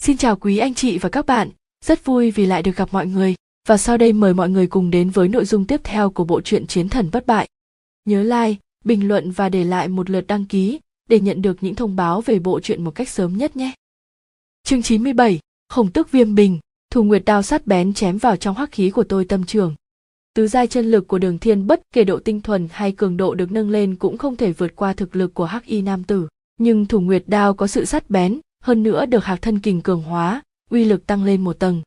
Xin chào quý anh chị và các bạn, rất vui vì lại được gặp mọi người. Và sau đây mời mọi người cùng đến với nội dung tiếp theo của bộ truyện Chiến thần bất bại. Nhớ like, bình luận và để lại một lượt đăng ký để nhận được những thông báo về bộ truyện một cách sớm nhất nhé. Chương 97, Khổng tức viêm bình, Thù Nguyệt đao sắt bén chém vào trong hắc khí của tôi tâm trường. Tứ giai chân lực của Đường Thiên bất kể độ tinh thuần hay cường độ được nâng lên cũng không thể vượt qua thực lực của hắc y nam tử, nhưng Thủ Nguyệt đao có sự sắt bén, hơn nữa được hạc thân kình cường hóa, uy lực tăng lên một tầng.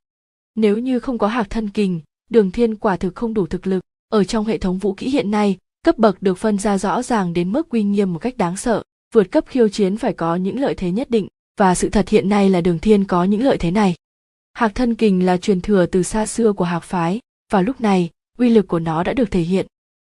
Nếu như không có hạc thân kình, đường thiên quả thực không đủ thực lực. Ở trong hệ thống vũ kỹ hiện nay, cấp bậc được phân ra rõ ràng đến mức uy nghiêm một cách đáng sợ. Vượt cấp khiêu chiến phải có những lợi thế nhất định, và sự thật hiện nay là đường thiên có những lợi thế này. Hạc thân kình là truyền thừa từ xa xưa của hạc phái, và lúc này, uy lực của nó đã được thể hiện.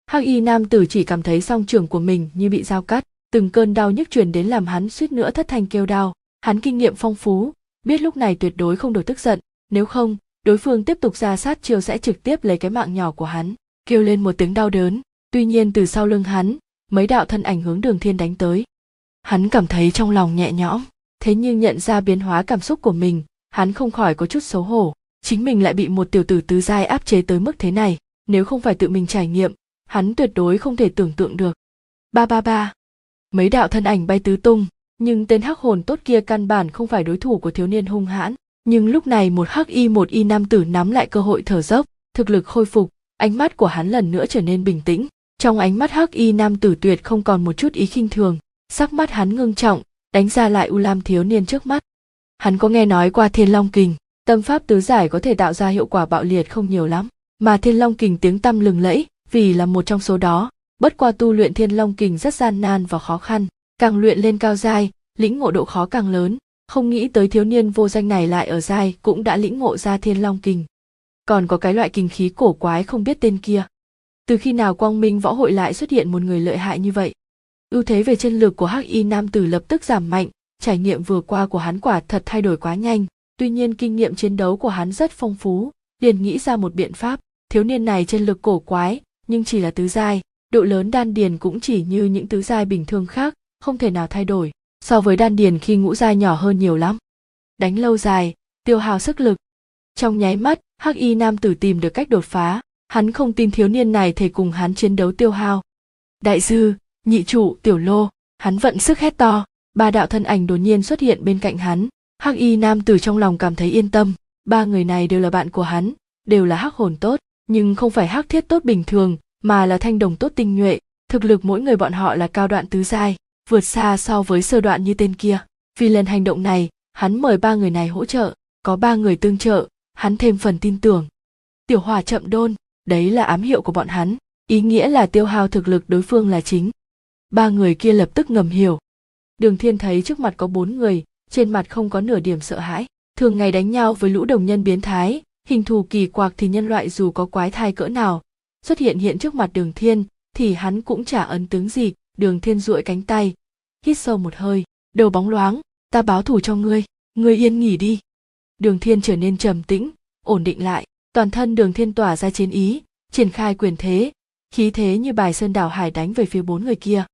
Hắc y nam tử chỉ cảm thấy song trường của mình như bị dao cắt, từng cơn đau nhức truyền đến làm hắn suýt nữa thất thanh kêu đau. Hắn kinh nghiệm phong phú, biết lúc này tuyệt đối không được tức giận, nếu không, đối phương tiếp tục ra sát chiêu sẽ trực tiếp lấy cái mạng nhỏ của hắn, kêu lên một tiếng đau đớn, tuy nhiên từ sau lưng hắn, mấy đạo thân ảnh hướng đường thiên đánh tới. Hắn cảm thấy trong lòng nhẹ nhõm, thế nhưng nhận ra biến hóa cảm xúc của mình, hắn không khỏi có chút xấu hổ, chính mình lại bị một tiểu tử tứ giai áp chế tới mức thế này, nếu không phải tự mình trải nghiệm, hắn tuyệt đối không thể tưởng tượng được. Ba ba ba. Mấy đạo thân ảnh bay tứ tung, nhưng tên hắc hồn tốt kia căn bản không phải đối thủ của thiếu niên hung hãn. Nhưng lúc này một hắc y một y nam tử nắm lại cơ hội thở dốc, thực lực khôi phục, ánh mắt của hắn lần nữa trở nên bình tĩnh. Trong ánh mắt hắc y nam tử tuyệt không còn một chút ý khinh thường, sắc mắt hắn ngưng trọng, đánh ra lại u lam thiếu niên trước mắt. Hắn có nghe nói qua thiên long kình, tâm pháp tứ giải có thể tạo ra hiệu quả bạo liệt không nhiều lắm, mà thiên long kình tiếng tăm lừng lẫy, vì là một trong số đó, bất qua tu luyện thiên long kình rất gian nan và khó khăn càng luyện lên cao giai, lĩnh ngộ độ khó càng lớn. Không nghĩ tới thiếu niên vô danh này lại ở giai cũng đã lĩnh ngộ ra thiên long kình còn có cái loại kinh khí cổ quái không biết tên kia. Từ khi nào quang minh võ hội lại xuất hiện một người lợi hại như vậy? Ưu thế về chân lực của hắc y nam tử lập tức giảm mạnh, trải nghiệm vừa qua của hắn quả thật thay đổi quá nhanh. Tuy nhiên kinh nghiệm chiến đấu của hắn rất phong phú, liền nghĩ ra một biện pháp. Thiếu niên này chân lực cổ quái, nhưng chỉ là tứ giai, độ lớn đan điền cũng chỉ như những tứ giai bình thường khác không thể nào thay đổi, so với đan điền khi ngũ giai nhỏ hơn nhiều lắm. Đánh lâu dài, tiêu hao sức lực. Trong nháy mắt, hắc y nam tử tìm được cách đột phá, hắn không tin thiếu niên này thể cùng hắn chiến đấu tiêu hao. Đại dư nhị trụ, tiểu lô, hắn vận sức hét to, ba đạo thân ảnh đột nhiên xuất hiện bên cạnh hắn. Hắc y nam tử trong lòng cảm thấy yên tâm, ba người này đều là bạn của hắn, đều là hắc hồn tốt, nhưng không phải hắc thiết tốt bình thường, mà là thanh đồng tốt tinh nhuệ, thực lực mỗi người bọn họ là cao đoạn tứ giai vượt xa so với sơ đoạn như tên kia. Vì lần hành động này, hắn mời ba người này hỗ trợ, có ba người tương trợ, hắn thêm phần tin tưởng. Tiểu hỏa chậm đôn, đấy là ám hiệu của bọn hắn, ý nghĩa là tiêu hao thực lực đối phương là chính. Ba người kia lập tức ngầm hiểu. Đường thiên thấy trước mặt có bốn người, trên mặt không có nửa điểm sợ hãi, thường ngày đánh nhau với lũ đồng nhân biến thái, hình thù kỳ quặc thì nhân loại dù có quái thai cỡ nào, xuất hiện hiện trước mặt đường thiên, thì hắn cũng chả ấn tướng gì đường thiên duỗi cánh tay, hít sâu một hơi, đầu bóng loáng, ta báo thù cho ngươi ngươi yên nghỉ đi. Đường thiên trở nên trầm tĩnh, ổn định lại, toàn thân đường thiên tỏa ra chiến ý, triển khai quyền thế, khí thế như bài sơn đảo hải đánh về phía bốn người kia.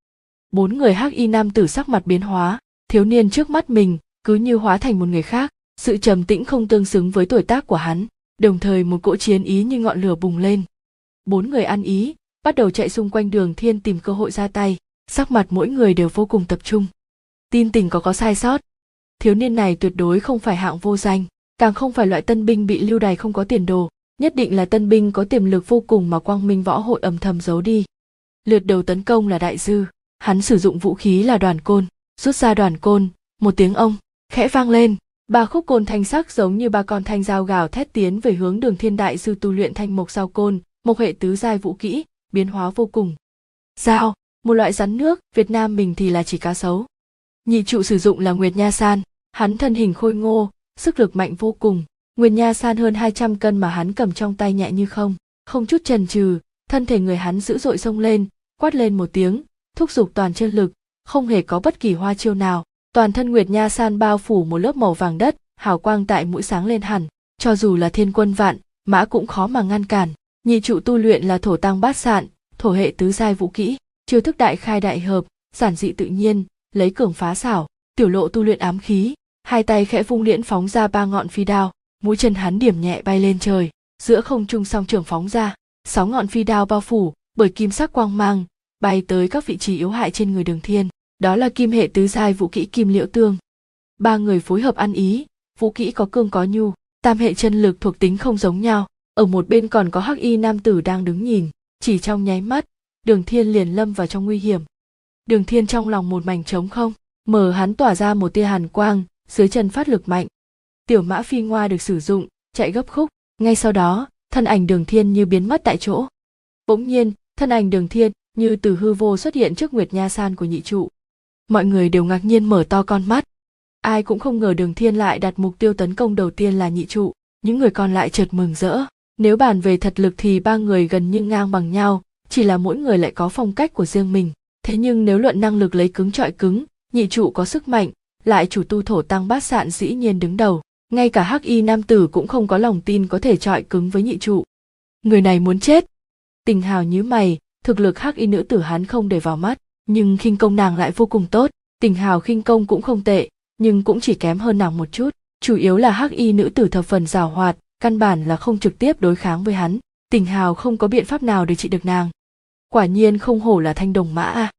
Bốn người hắc y nam tử sắc mặt biến hóa, thiếu niên trước mắt mình cứ như hóa thành một người khác, sự trầm tĩnh không tương xứng với tuổi tác của hắn, đồng thời một cỗ chiến ý như ngọn lửa bùng lên. Bốn người ăn ý, bắt đầu chạy xung quanh đường thiên tìm cơ hội ra tay sắc mặt mỗi người đều vô cùng tập trung. Tin tình có có sai sót. Thiếu niên này tuyệt đối không phải hạng vô danh, càng không phải loại tân binh bị lưu đày không có tiền đồ, nhất định là tân binh có tiềm lực vô cùng mà quang minh võ hội âm thầm giấu đi. Lượt đầu tấn công là đại dư hắn sử dụng vũ khí là đoàn côn, rút ra đoàn côn, một tiếng ông, khẽ vang lên, ba khúc côn thanh sắc giống như ba con thanh dao gào thét tiến về hướng đường thiên đại sư tu luyện thanh mộc sao côn một hệ tứ giai vũ kỹ, biến hóa vô cùng. Dao một loại rắn nước, việt nam mình thì là chỉ cá sấu. Nhị trụ sử dụng là nguyệt nha san. Hắn thân hình khôi ngô, sức lực mạnh vô cùng. Nguyệt nha san hơn 200 cân mà hắn cầm trong tay nhẹ như không. Không chút chần chừ, thân thể người hắn dữ dội xông lên, quát lên một tiếng, thúc giục toàn chân lực, không hề có bất kỳ hoa chiêu nào. Toàn thân nguyệt nha san bao phủ một lớp màu vàng đất, hào quang tại mũi sáng lên hẳn. Cho dù là thiên quân vạn, mã cũng khó mà ngăn cản. Nhị trụ tu luyện là thổ tăng bát sạn, thổ hệ tứ giai vũ kỹ chiêu thức đại khai đại hợp, giản dị tự nhiên, lấy cường phá xảo, tiểu lộ tu luyện ám khí. Hai tay khẽ vung liễn phóng ra ba ngọn phi đao, mũi chân hắn điểm nhẹ bay lên trời, giữa không trung song trường phóng ra. Sáu ngọn phi đao bao phủ, bởi kim sắc quang mang, bay tới các vị trí yếu hại trên người đường thiên. Đó là kim hệ tứ giai vũ kỹ kim liễu tương. Ba người phối hợp ăn ý, vũ kỹ có cương có nhu, tam hệ chân lực thuộc tính không giống nhau, ở một bên còn có hắc y nam tử đang đứng nhìn, chỉ trong nháy mắt đường thiên liền lâm vào trong nguy hiểm. Đường thiên trong lòng một mảnh trống không, mở hắn tỏa ra một tia hàn quang, dưới chân phát lực mạnh. Tiểu mã phi ngoa được sử dụng, chạy gấp khúc, ngay sau đó, thân ảnh đường thiên như biến mất tại chỗ. Bỗng nhiên, thân ảnh đường thiên như từ hư vô xuất hiện trước nguyệt nha san của nhị trụ. Mọi người đều ngạc nhiên mở to con mắt. Ai cũng không ngờ đường thiên lại đặt mục tiêu tấn công đầu tiên là nhị trụ. Những người còn lại chợt mừng rỡ. Nếu bàn về thật lực thì ba người gần như ngang bằng nhau chỉ là mỗi người lại có phong cách của riêng mình. Thế nhưng nếu luận năng lực lấy cứng trọi cứng, nhị trụ có sức mạnh, lại chủ tu thổ tăng bát sạn dĩ nhiên đứng đầu. Ngay cả hắc y nam tử cũng không có lòng tin có thể trọi cứng với nhị trụ. Người này muốn chết. Tình hào nhíu mày, thực lực hắc y nữ tử hắn không để vào mắt, nhưng khinh công nàng lại vô cùng tốt. Tình hào khinh công cũng không tệ, nhưng cũng chỉ kém hơn nàng một chút. Chủ yếu là hắc y nữ tử thập phần rào hoạt, căn bản là không trực tiếp đối kháng với hắn. Tình hào không có biện pháp nào để trị được nàng quả nhiên không hổ là thanh đồng mã a.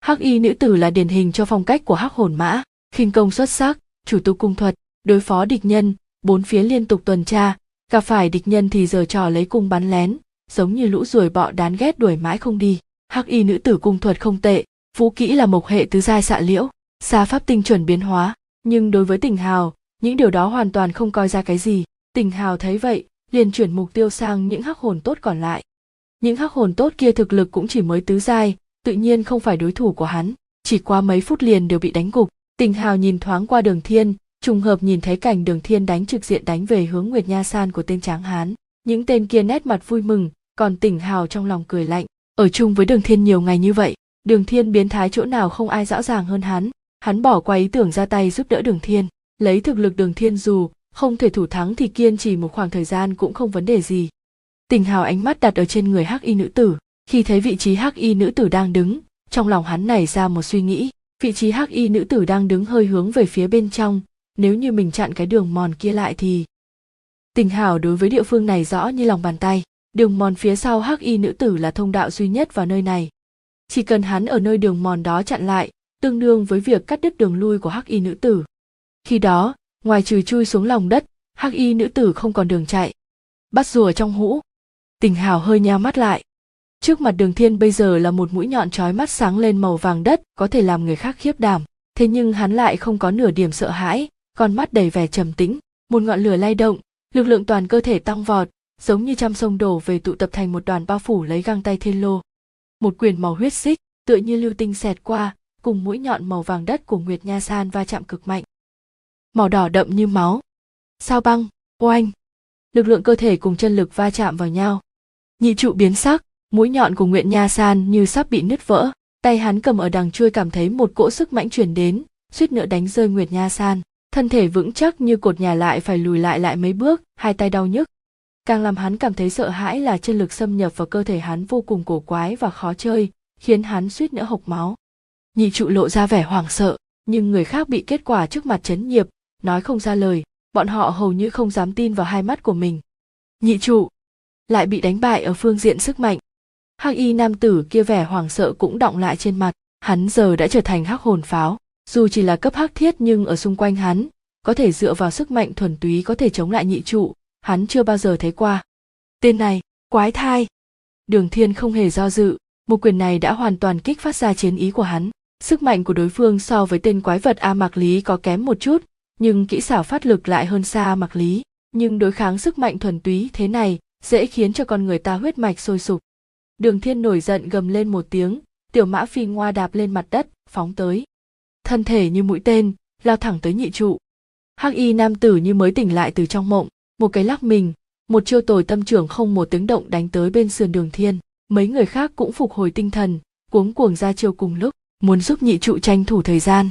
Hắc y nữ tử là điển hình cho phong cách của hắc hồn mã, khinh công xuất sắc, chủ tu cung thuật, đối phó địch nhân, bốn phía liên tục tuần tra, gặp phải địch nhân thì giờ trò lấy cung bắn lén, giống như lũ ruồi bọ đán ghét đuổi mãi không đi. Hắc y nữ tử cung thuật không tệ, vũ kỹ là mộc hệ tứ giai xạ liễu xa pháp tinh chuẩn biến hóa, nhưng đối với tình hào, những điều đó hoàn toàn không coi ra cái gì. Tình hào thấy vậy, liền chuyển mục tiêu sang những hắc hồn tốt còn lại những hắc hồn tốt kia thực lực cũng chỉ mới tứ giai, tự nhiên không phải đối thủ của hắn. Chỉ qua mấy phút liền đều bị đánh gục. Tình hào nhìn thoáng qua đường thiên, trùng hợp nhìn thấy cảnh đường thiên đánh trực diện đánh về hướng nguyệt nha san của tên tráng hán. Những tên kia nét mặt vui mừng, còn tỉnh hào trong lòng cười lạnh. Ở chung với đường thiên nhiều ngày như vậy, đường thiên biến thái chỗ nào không ai rõ ràng hơn hắn. Hắn bỏ qua ý tưởng ra tay giúp đỡ đường thiên, lấy thực lực đường thiên dù không thể thủ thắng thì kiên trì một khoảng thời gian cũng không vấn đề gì tình hào ánh mắt đặt ở trên người hắc y nữ tử. Khi thấy vị trí hắc y nữ tử đang đứng, trong lòng hắn nảy ra một suy nghĩ. Vị trí hắc y nữ tử đang đứng hơi hướng về phía bên trong, nếu như mình chặn cái đường mòn kia lại thì. Tình hào đối với địa phương này rõ như lòng bàn tay. Đường mòn phía sau hắc y nữ tử là thông đạo duy nhất vào nơi này. Chỉ cần hắn ở nơi đường mòn đó chặn lại, tương đương với việc cắt đứt đường lui của hắc y nữ tử. Khi đó, ngoài trừ chui xuống lòng đất, hắc y nữ tử không còn đường chạy. Bắt rùa trong hũ tình hào hơi nheo mắt lại. Trước mặt đường thiên bây giờ là một mũi nhọn chói mắt sáng lên màu vàng đất, có thể làm người khác khiếp đảm. Thế nhưng hắn lại không có nửa điểm sợ hãi, con mắt đầy vẻ trầm tĩnh, một ngọn lửa lay động, lực lượng toàn cơ thể tăng vọt, giống như trăm sông đổ về tụ tập thành một đoàn bao phủ lấy găng tay thiên lô. Một quyền màu huyết xích, tựa như lưu tinh xẹt qua, cùng mũi nhọn màu vàng đất của nguyệt nha san va chạm cực mạnh. Màu đỏ đậm như máu. Sao băng, oanh. Lực lượng cơ thể cùng chân lực va chạm vào nhau nhị trụ biến sắc, mũi nhọn của nguyện nha san như sắp bị nứt vỡ. Tay hắn cầm ở đằng chui cảm thấy một cỗ sức mãnh truyền đến, suýt nữa đánh rơi nguyệt nha san. Thân thể vững chắc như cột nhà lại phải lùi lại lại mấy bước, hai tay đau nhức. Càng làm hắn cảm thấy sợ hãi là chân lực xâm nhập vào cơ thể hắn vô cùng cổ quái và khó chơi, khiến hắn suýt nữa hộc máu. Nhị trụ lộ ra vẻ hoảng sợ, nhưng người khác bị kết quả trước mặt chấn nhiệp nói không ra lời, bọn họ hầu như không dám tin vào hai mắt của mình. Nhị trụ lại bị đánh bại ở phương diện sức mạnh. Hắc y nam tử kia vẻ hoảng sợ cũng động lại trên mặt, hắn giờ đã trở thành hắc hồn pháo. Dù chỉ là cấp hắc thiết nhưng ở xung quanh hắn, có thể dựa vào sức mạnh thuần túy có thể chống lại nhị trụ, hắn chưa bao giờ thấy qua. Tên này, quái thai. Đường thiên không hề do dự, một quyền này đã hoàn toàn kích phát ra chiến ý của hắn. Sức mạnh của đối phương so với tên quái vật a mạc lý có kém một chút, nhưng kỹ xảo phát lực lại hơn xa a mạc lý. Nhưng đối kháng sức mạnh thuần túy thế này dễ khiến cho con người ta huyết mạch sôi sục. Đường thiên nổi giận gầm lên một tiếng, tiểu mã phi ngoa đạp lên mặt đất, phóng tới. Thân thể như mũi tên, lao thẳng tới nhị trụ. Hắc y nam tử như mới tỉnh lại từ trong mộng, một cái lắc mình, một chiêu tồi tâm trưởng không một tiếng động đánh tới bên sườn đường thiên. Mấy người khác cũng phục hồi tinh thần, cuống cuồng ra chiêu cùng lúc, muốn giúp nhị trụ tranh thủ thời gian.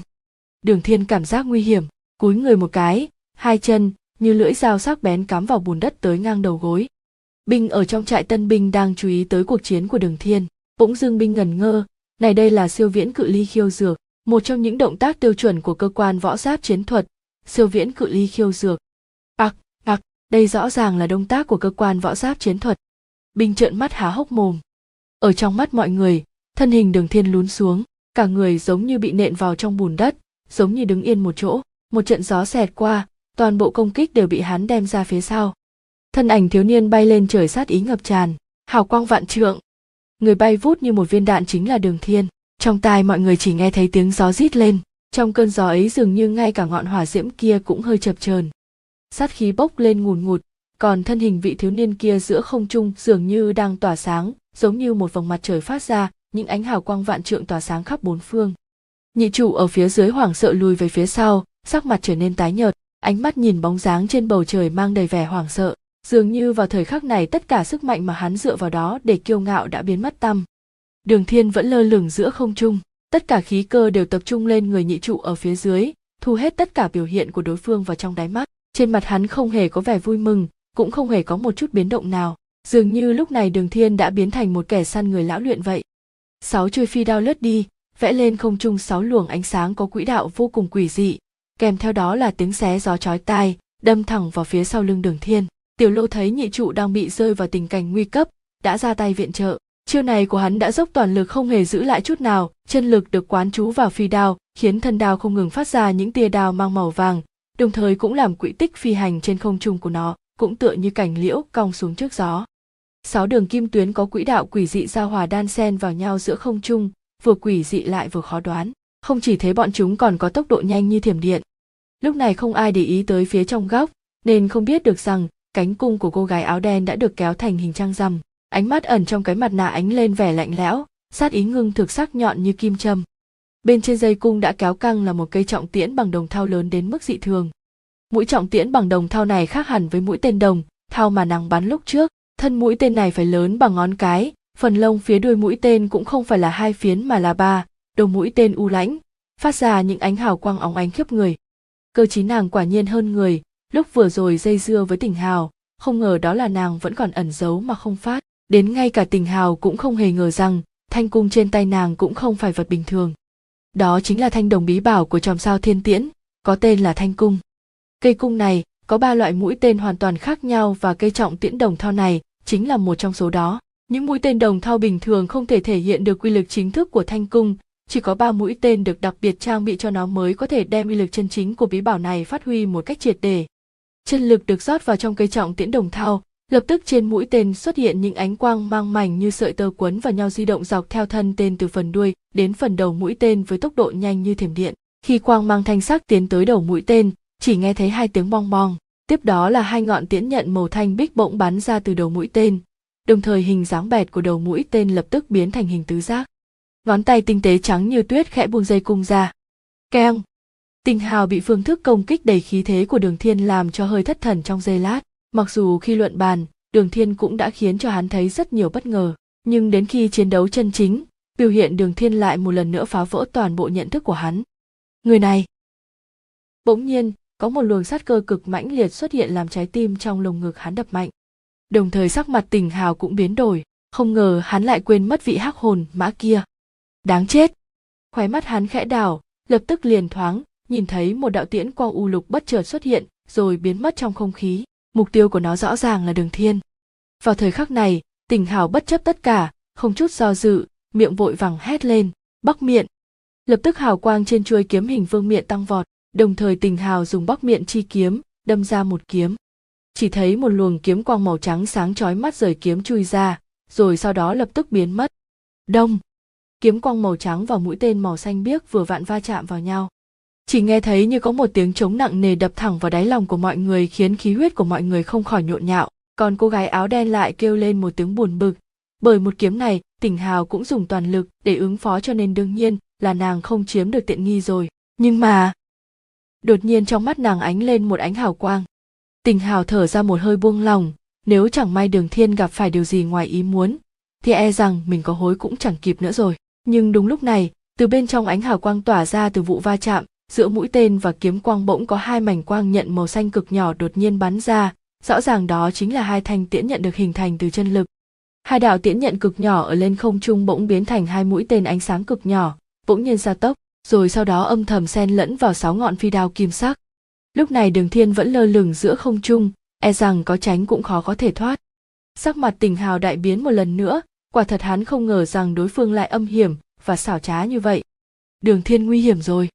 Đường thiên cảm giác nguy hiểm, cúi người một cái, hai chân, như lưỡi dao sắc bén cắm vào bùn đất tới ngang đầu gối binh ở trong trại tân binh đang chú ý tới cuộc chiến của đường thiên. Bỗng dưng binh ngần ngơ. Này đây là siêu viễn cự ly khiêu dược, một trong những động tác tiêu chuẩn của cơ quan võ giáp chiến thuật. Siêu viễn cự ly khiêu dược. Ặc ặc đây rõ ràng là động tác của cơ quan võ giáp chiến thuật. Binh trợn mắt há hốc mồm. Ở trong mắt mọi người, thân hình đường thiên lún xuống, cả người giống như bị nện vào trong bùn đất, giống như đứng yên một chỗ. Một trận gió xẹt qua, toàn bộ công kích đều bị hắn đem ra phía sau thân ảnh thiếu niên bay lên trời sát ý ngập tràn. Hào quang vạn trượng. Người bay vút như một viên đạn chính là đường thiên. Trong tai mọi người chỉ nghe thấy tiếng gió rít lên. Trong cơn gió ấy dường như ngay cả ngọn hỏa diễm kia cũng hơi chập chờn. Sát khí bốc lên ngùn ngụt. Còn thân hình vị thiếu niên kia giữa không trung dường như đang tỏa sáng, giống như một vòng mặt trời phát ra, những ánh hào quang vạn trượng tỏa sáng khắp bốn phương. Nhị chủ ở phía dưới hoảng sợ lùi về phía sau, sắc mặt trở nên tái nhợt, ánh mắt nhìn bóng dáng trên bầu trời mang đầy vẻ hoảng sợ dường như vào thời khắc này tất cả sức mạnh mà hắn dựa vào đó để kiêu ngạo đã biến mất tăm. Đường thiên vẫn lơ lửng giữa không trung, tất cả khí cơ đều tập trung lên người nhị trụ ở phía dưới, thu hết tất cả biểu hiện của đối phương vào trong đáy mắt. Trên mặt hắn không hề có vẻ vui mừng, cũng không hề có một chút biến động nào. Dường như lúc này đường thiên đã biến thành một kẻ săn người lão luyện vậy. Sáu chuôi phi đao lướt đi, vẽ lên không trung sáu luồng ánh sáng có quỹ đạo vô cùng quỷ dị. Kèm theo đó là tiếng xé gió chói tai, đâm thẳng vào phía sau lưng đường thiên tiểu lô thấy nhị trụ đang bị rơi vào tình cảnh nguy cấp, đã ra tay viện trợ. Chiêu này của hắn đã dốc toàn lực không hề giữ lại chút nào, chân lực được quán chú vào phi đao, khiến thân đao không ngừng phát ra những tia đao mang màu vàng, đồng thời cũng làm quỹ tích phi hành trên không trung của nó, cũng tựa như cảnh liễu cong xuống trước gió. Sáu đường kim tuyến có quỹ đạo quỷ dị giao hòa đan xen vào nhau giữa không trung, vừa quỷ dị lại vừa khó đoán. Không chỉ thế bọn chúng còn có tốc độ nhanh như thiểm điện. Lúc này không ai để ý tới phía trong góc, nên không biết được rằng cánh cung của cô gái áo đen đã được kéo thành hình trăng rằm. Ánh mắt ẩn trong cái mặt nạ ánh lên vẻ lạnh lẽo, sát ý ngưng thực sắc nhọn như kim châm. Bên trên dây cung đã kéo căng là một cây trọng tiễn bằng đồng thau lớn đến mức dị thường. Mũi trọng tiễn bằng đồng thau này khác hẳn với mũi tên đồng thau mà nàng bắn lúc trước. Thân mũi tên này phải lớn bằng ngón cái, phần lông phía đuôi mũi tên cũng không phải là hai phiến mà là ba. Đầu mũi tên u lãnh, phát ra những ánh hào quang óng ánh khiếp người. Cơ chí nàng quả nhiên hơn người lúc vừa rồi dây dưa với tình hào, không ngờ đó là nàng vẫn còn ẩn giấu mà không phát. Đến ngay cả tình hào cũng không hề ngờ rằng, thanh cung trên tay nàng cũng không phải vật bình thường. Đó chính là thanh đồng bí bảo của chòm sao thiên tiễn, có tên là thanh cung. Cây cung này, có ba loại mũi tên hoàn toàn khác nhau và cây trọng tiễn đồng thau này chính là một trong số đó. Những mũi tên đồng thau bình thường không thể thể hiện được quy lực chính thức của thanh cung, chỉ có ba mũi tên được đặc biệt trang bị cho nó mới có thể đem uy lực chân chính của bí bảo này phát huy một cách triệt để chân lực được rót vào trong cây trọng tiễn đồng thau lập tức trên mũi tên xuất hiện những ánh quang mang mảnh như sợi tơ quấn vào nhau di động dọc theo thân tên từ phần đuôi đến phần đầu mũi tên với tốc độ nhanh như thiểm điện. Khi quang mang thanh sắc tiến tới đầu mũi tên, chỉ nghe thấy hai tiếng bong bong, tiếp đó là hai ngọn tiễn nhận màu thanh bích bỗng bắn ra từ đầu mũi tên. Đồng thời hình dáng bẹt của đầu mũi tên lập tức biến thành hình tứ giác. Ngón tay tinh tế trắng như tuyết khẽ buông dây cung ra. Keng! Tình hào bị phương thức công kích đầy khí thế của đường thiên làm cho hơi thất thần trong giây lát. Mặc dù khi luận bàn, đường thiên cũng đã khiến cho hắn thấy rất nhiều bất ngờ. Nhưng đến khi chiến đấu chân chính, biểu hiện đường thiên lại một lần nữa phá vỡ toàn bộ nhận thức của hắn. Người này! Bỗng nhiên, có một luồng sát cơ cực mãnh liệt xuất hiện làm trái tim trong lồng ngực hắn đập mạnh. Đồng thời sắc mặt tình hào cũng biến đổi, không ngờ hắn lại quên mất vị hắc hồn mã kia. Đáng chết! Khóe mắt hắn khẽ đảo, lập tức liền thoáng nhìn thấy một đạo tiễn quang u lục bất chợt xuất hiện, rồi biến mất trong không khí. Mục tiêu của nó rõ ràng là đường thiên. Vào thời khắc này, tình hào bất chấp tất cả, không chút do dự, miệng vội vàng hét lên, bắc miệng lập tức hào quang trên chuôi kiếm hình vương miện tăng vọt, đồng thời tình hào dùng bắc miệng chi kiếm, đâm ra một kiếm. Chỉ thấy một luồng kiếm quang màu trắng sáng chói mắt rời kiếm chui ra, rồi sau đó lập tức biến mất. Đông! Kiếm quang màu trắng và mũi tên màu xanh biếc vừa vặn va chạm vào nhau chỉ nghe thấy như có một tiếng trống nặng nề đập thẳng vào đáy lòng của mọi người khiến khí huyết của mọi người không khỏi nhộn nhạo. Còn cô gái áo đen lại kêu lên một tiếng buồn bực. Bởi một kiếm này, tỉnh hào cũng dùng toàn lực để ứng phó cho nên đương nhiên là nàng không chiếm được tiện nghi rồi. Nhưng mà, đột nhiên trong mắt nàng ánh lên một ánh hào quang. Tình hào thở ra một hơi buông lòng nếu chẳng may đường thiên gặp phải điều gì ngoài ý muốn, thì e rằng mình có hối cũng chẳng kịp nữa rồi. Nhưng đúng lúc này, từ bên trong ánh hào quang tỏa ra từ vụ va chạm giữa mũi tên và kiếm quang bỗng có hai mảnh quang nhận màu xanh cực nhỏ đột nhiên bắn ra. Rõ ràng đó chính là hai thanh tiễn nhận được hình thành từ chân lực. Hai đạo tiễn nhận cực nhỏ ở lên không trung bỗng biến thành hai mũi tên ánh sáng cực nhỏ, bỗng nhiên gia tốc, rồi sau đó âm thầm xen lẫn vào sáu ngọn phi đao kim sắc. Lúc này đường thiên vẫn lơ lửng giữa không trung e rằng có tránh cũng khó có thể thoát. Sắc mặt tình hào đại biến một lần nữa, quả thật hắn không ngờ rằng đối phương lại âm hiểm và xảo trá như vậy. Đường thiên nguy hiểm rồi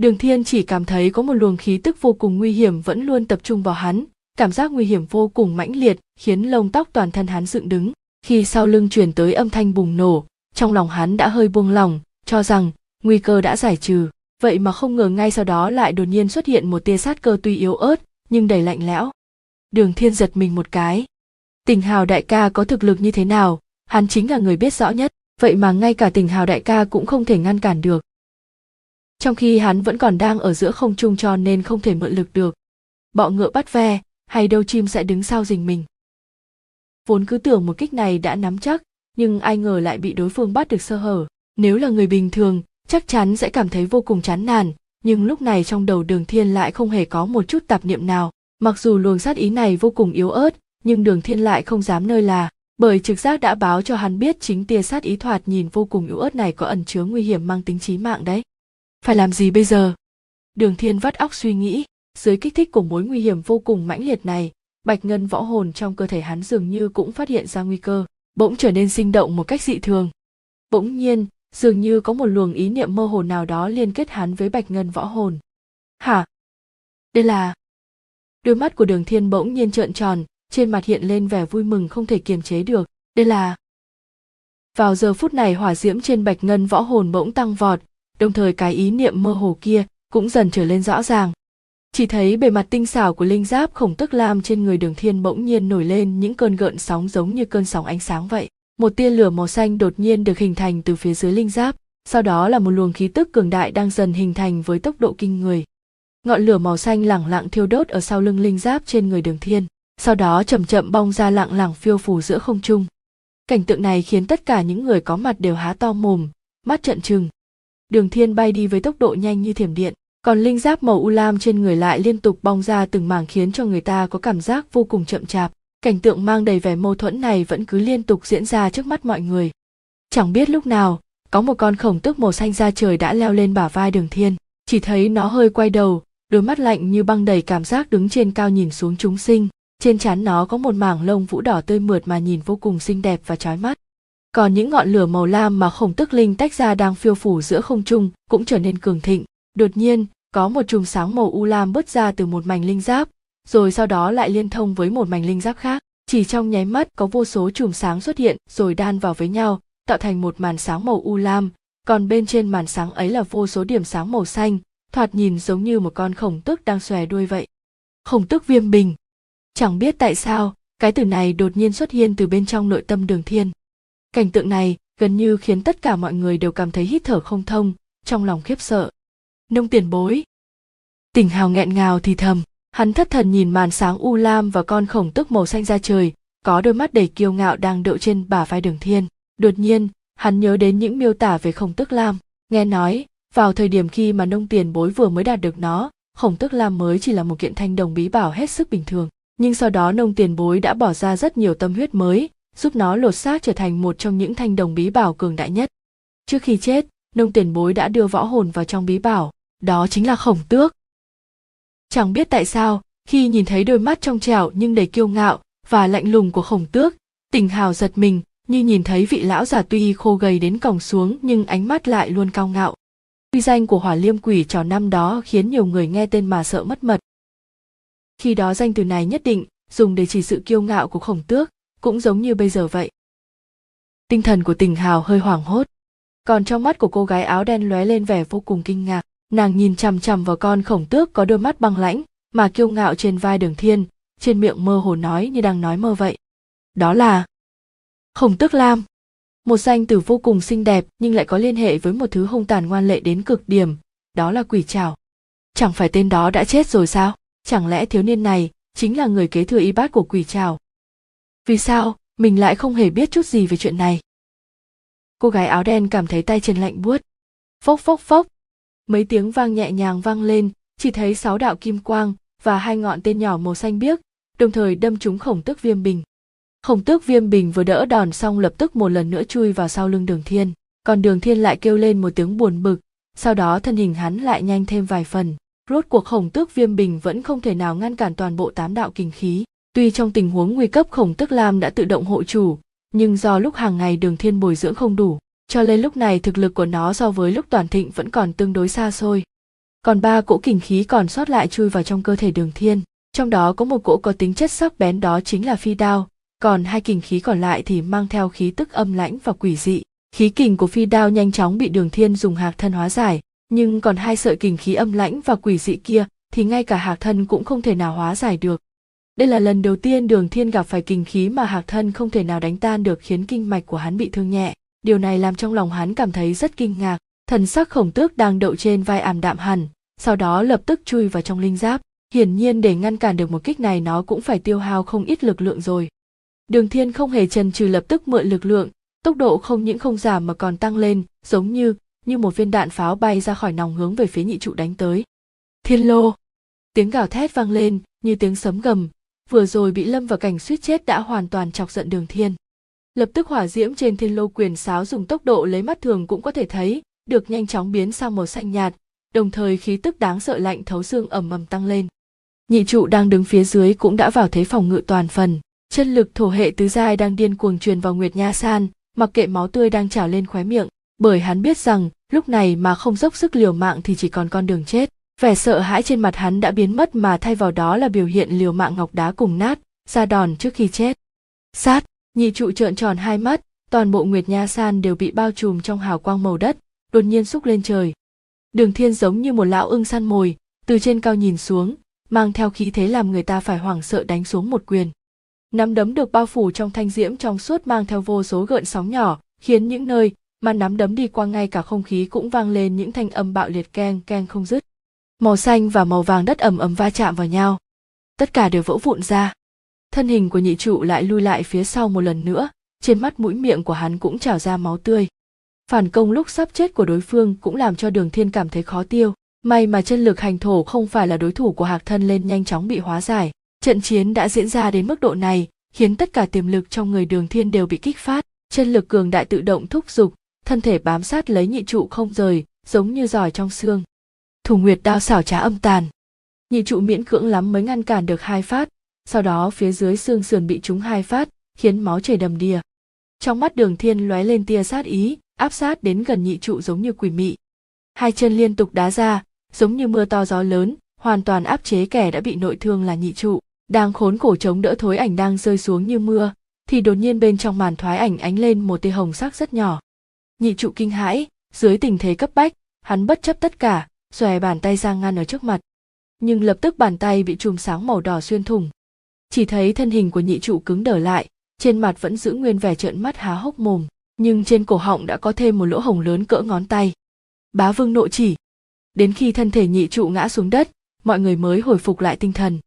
đường thiên chỉ cảm thấy có một luồng khí tức vô cùng nguy hiểm vẫn luôn tập trung vào hắn. Cảm giác nguy hiểm vô cùng mãnh liệt, khiến lông tóc toàn thân hắn dựng đứng. Khi sau lưng truyền tới âm thanh bùng nổ, trong lòng hắn đã hơi buông lỏng, cho rằng, nguy cơ đã giải trừ. Vậy mà không ngờ ngay sau đó lại đột nhiên xuất hiện một tia sát cơ tuy yếu ớt, nhưng đầy lạnh lẽo. Đường thiên giật mình một cái. Tình hào đại ca có thực lực như thế nào? Hắn chính là người biết rõ nhất. Vậy mà ngay cả tình hào đại ca cũng không thể ngăn cản được trong khi hắn vẫn còn đang ở giữa không trung cho nên không thể mượn lực được. Bọ ngựa bắt ve, hay đâu chim sẽ đứng sau rình mình. Vốn cứ tưởng một kích này đã nắm chắc, nhưng ai ngờ lại bị đối phương bắt được sơ hở. Nếu là người bình thường, chắc chắn sẽ cảm thấy vô cùng chán nản, nhưng lúc này trong đầu đường thiên lại không hề có một chút tạp niệm nào. Mặc dù luồng sát ý này vô cùng yếu ớt, nhưng đường thiên lại không dám nơi là, bởi trực giác đã báo cho hắn biết chính tia sát ý thoạt nhìn vô cùng yếu ớt này có ẩn chứa nguy hiểm mang tính chí mạng đấy phải làm gì bây giờ? Đường thiên vắt óc suy nghĩ, dưới kích thích của mối nguy hiểm vô cùng mãnh liệt này, bạch ngân võ hồn trong cơ thể hắn dường như cũng phát hiện ra nguy cơ, bỗng trở nên sinh động một cách dị thường. Bỗng nhiên, dường như có một luồng ý niệm mơ hồ nào đó liên kết hắn với bạch ngân võ hồn. Hả? Đây là đôi mắt của đường thiên bỗng nhiên trợn tròn, trên mặt hiện lên vẻ vui mừng không thể kiềm chế được. Đây là vào giờ phút này hỏa diễm trên bạch ngân võ hồn bỗng tăng vọt đồng thời cái ý niệm mơ hồ kia cũng dần trở lên rõ ràng. Chỉ thấy bề mặt tinh xảo của linh giáp khổng tức lam trên người đường thiên bỗng nhiên nổi lên những cơn gợn sóng giống như cơn sóng ánh sáng vậy. Một tia lửa màu xanh đột nhiên được hình thành từ phía dưới linh giáp, sau đó là một luồng khí tức cường đại đang dần hình thành với tốc độ kinh người. Ngọn lửa màu xanh lẳng lặng thiêu đốt ở sau lưng linh giáp trên người đường thiên, sau đó chậm chậm bong ra lặng lặng phiêu phù giữa không trung. Cảnh tượng này khiến tất cả những người có mặt đều há to mồm, mắt trợn trừng đường thiên bay đi với tốc độ nhanh như thiểm điện, còn linh giáp màu u lam trên người lại liên tục bong ra từng mảng khiến cho người ta có cảm giác vô cùng chậm chạp. Cảnh tượng mang đầy vẻ mâu thuẫn này vẫn cứ liên tục diễn ra trước mắt mọi người. Chẳng biết lúc nào, có một con khổng tước màu xanh da trời đã leo lên bả vai đường thiên, chỉ thấy nó hơi quay đầu, đôi mắt lạnh như băng đầy cảm giác đứng trên cao nhìn xuống chúng sinh. Trên trán nó có một mảng lông vũ đỏ tươi mượt mà nhìn vô cùng xinh đẹp và trói mắt còn những ngọn lửa màu lam mà khổng tức linh tách ra đang phiêu phủ giữa không trung cũng trở nên cường thịnh. Đột nhiên, có một chùm sáng màu u lam bứt ra từ một mảnh linh giáp, rồi sau đó lại liên thông với một mảnh linh giáp khác. Chỉ trong nháy mắt, có vô số chùm sáng xuất hiện, rồi đan vào với nhau, tạo thành một màn sáng màu u lam. Còn bên trên màn sáng ấy là vô số điểm sáng màu xanh, thoạt nhìn giống như một con khổng tức đang xòe đuôi vậy. Khổng tức viêm bình. Chẳng biết tại sao, cái từ này đột nhiên xuất hiện từ bên trong nội tâm đường thiên cảnh tượng này gần như khiến tất cả mọi người đều cảm thấy hít thở không thông, trong lòng khiếp sợ. Nông tiền bối. Tỉnh hào nghẹn ngào thì thầm, hắn thất thần nhìn màn sáng u lam và con khổng tức màu xanh ra trời, có đôi mắt đầy kiêu ngạo đang đậu trên bả vai đường thiên. Đột nhiên, hắn nhớ đến những miêu tả về khổng tức lam, nghe nói, vào thời điểm khi mà nông tiền bối vừa mới đạt được nó, khổng tức lam mới chỉ là một kiện thanh đồng bí bảo hết sức bình thường. Nhưng sau đó nông tiền bối đã bỏ ra rất nhiều tâm huyết mới giúp nó lột xác trở thành một trong những thanh đồng bí bảo cường đại nhất. Trước khi chết, nông tiền bối đã đưa võ hồn vào trong bí bảo, đó chính là khổng tước. Chẳng biết tại sao, khi nhìn thấy đôi mắt trong trẻo nhưng đầy kiêu ngạo và lạnh lùng của khổng tước, tình hào giật mình, như nhìn thấy vị lão già tuy khô gầy đến còng xuống nhưng ánh mắt lại luôn cao ngạo. Uy danh của hỏa liêm quỷ trò năm đó khiến nhiều người nghe tên mà sợ mất mật. Khi đó danh từ này nhất định dùng để chỉ sự kiêu ngạo của khổng tước cũng giống như bây giờ vậy. Tinh thần của tình hào hơi hoảng hốt, còn trong mắt của cô gái áo đen lóe lên vẻ vô cùng kinh ngạc. Nàng nhìn chằm chằm vào con khổng tước có đôi mắt băng lãnh, mà kiêu ngạo trên vai đường thiên, trên miệng mơ hồ nói như đang nói mơ vậy. Đó là khổng tước lam. Một danh từ vô cùng xinh đẹp, nhưng lại có liên hệ với một thứ hung tàn ngoan lệ đến cực điểm, đó là quỷ trảo. Chẳng phải tên đó đã chết rồi sao? Chẳng lẽ thiếu niên này chính là người kế thừa y bát của quỷ trảo? Vì sao? Mình lại không hề biết chút gì về chuyện này. Cô gái áo đen cảm thấy tay chân lạnh buốt. Phốc phốc phốc. Mấy tiếng vang nhẹ nhàng vang lên, chỉ thấy sáu đạo kim quang và hai ngọn tên nhỏ màu xanh biếc, đồng thời đâm trúng khổng tước viêm bình. Khổng tước viêm bình vừa đỡ đòn xong lập tức một lần nữa chui vào sau lưng đường thiên, còn đường thiên lại kêu lên một tiếng buồn bực, sau đó thân hình hắn lại nhanh thêm vài phần. Rốt cuộc khổng tước viêm bình vẫn không thể nào ngăn cản toàn bộ tám đạo kinh khí tuy trong tình huống nguy cấp khổng tức lam đã tự động hộ chủ, nhưng do lúc hàng ngày đường thiên bồi dưỡng không đủ, cho nên lúc này thực lực của nó so với lúc toàn thịnh vẫn còn tương đối xa xôi. Còn ba cỗ kình khí còn sót lại chui vào trong cơ thể đường thiên, trong đó có một cỗ có tính chất sắc bén đó chính là phi đao, còn hai kình khí còn lại thì mang theo khí tức âm lãnh và quỷ dị. Khí kình của phi đao nhanh chóng bị đường thiên dùng hạc thân hóa giải, nhưng còn hai sợi kình khí âm lãnh và quỷ dị kia thì ngay cả hạc thân cũng không thể nào hóa giải được đây là lần đầu tiên đường thiên gặp phải kình khí mà hạc thân không thể nào đánh tan được khiến kinh mạch của hắn bị thương nhẹ. Điều này làm trong lòng hắn cảm thấy rất kinh ngạc. Thần sắc khổng tước đang đậu trên vai ảm đạm hẳn, sau đó lập tức chui vào trong linh giáp. Hiển nhiên để ngăn cản được một kích này nó cũng phải tiêu hao không ít lực lượng rồi. Đường thiên không hề chần chừ lập tức mượn lực lượng, tốc độ không những không giảm mà còn tăng lên, giống như như một viên đạn pháo bay ra khỏi nòng hướng về phía nhị trụ đánh tới. Thiên lô! Tiếng gào thét vang lên, như tiếng sấm gầm vừa rồi bị lâm vào cảnh suýt chết đã hoàn toàn chọc giận đường thiên. Lập tức hỏa diễm trên thiên lô quyền sáo dùng tốc độ lấy mắt thường cũng có thể thấy, được nhanh chóng biến sang màu xanh nhạt, đồng thời khí tức đáng sợ lạnh thấu xương ẩm ẩm tăng lên. Nhị trụ đang đứng phía dưới cũng đã vào thế phòng ngự toàn phần, chân lực thổ hệ tứ giai đang điên cuồng truyền vào nguyệt nha san, mặc kệ máu tươi đang trào lên khóe miệng, bởi hắn biết rằng, lúc này mà không dốc sức liều mạng thì chỉ còn con đường chết vẻ sợ hãi trên mặt hắn đã biến mất mà thay vào đó là biểu hiện liều mạng ngọc đá cùng nát, ra đòn trước khi chết. Sát, nhị trụ trợn tròn hai mắt, toàn bộ nguyệt nha san đều bị bao trùm trong hào quang màu đất, đột nhiên xúc lên trời. Đường thiên giống như một lão ưng săn mồi, từ trên cao nhìn xuống, mang theo khí thế làm người ta phải hoảng sợ đánh xuống một quyền. Nắm đấm được bao phủ trong thanh diễm trong suốt mang theo vô số gợn sóng nhỏ, khiến những nơi mà nắm đấm đi qua ngay cả không khí cũng vang lên những thanh âm bạo liệt keng keng không dứt màu xanh và màu vàng đất ầm ầm va chạm vào nhau. Tất cả đều vỡ vụn ra. Thân hình của nhị trụ lại lui lại phía sau một lần nữa, trên mắt mũi miệng của hắn cũng trào ra máu tươi. Phản công lúc sắp chết của đối phương cũng làm cho đường thiên cảm thấy khó tiêu. May mà chân lực hành thổ không phải là đối thủ của hạc thân lên nhanh chóng bị hóa giải, trận chiến đã diễn ra đến mức độ này, khiến tất cả tiềm lực trong người đường thiên đều bị kích phát. Chân lực cường đại tự động thúc giục, thân thể bám sát lấy nhị trụ không rời, giống như giỏi trong xương thủ nguyệt đao xảo trá âm tàn. Nhị trụ miễn cưỡng lắm mới ngăn cản được hai phát, sau đó phía dưới xương sườn bị trúng hai phát, khiến máu chảy đầm đìa. Trong mắt đường thiên lóe lên tia sát ý, áp sát đến gần nhị trụ giống như quỷ mị. Hai chân liên tục đá ra, giống như mưa to gió lớn, hoàn toàn áp chế kẻ đã bị nội thương là nhị trụ. Đang khốn khổ chống đỡ thối ảnh đang rơi xuống như mưa, thì đột nhiên bên trong màn thoái ảnh ánh lên một tia hồng sắc rất nhỏ. Nhị trụ kinh hãi, dưới tình thế cấp bách, hắn bất chấp tất cả xòe bàn tay ra ngăn ở trước mặt. Nhưng lập tức bàn tay bị chùm sáng màu đỏ xuyên thủng. Chỉ thấy thân hình của nhị trụ cứng đờ lại, trên mặt vẫn giữ nguyên vẻ trợn mắt há hốc mồm, nhưng trên cổ họng đã có thêm một lỗ hồng lớn cỡ ngón tay. Bá vương nộ chỉ. Đến khi thân thể nhị trụ ngã xuống đất, mọi người mới hồi phục lại tinh thần.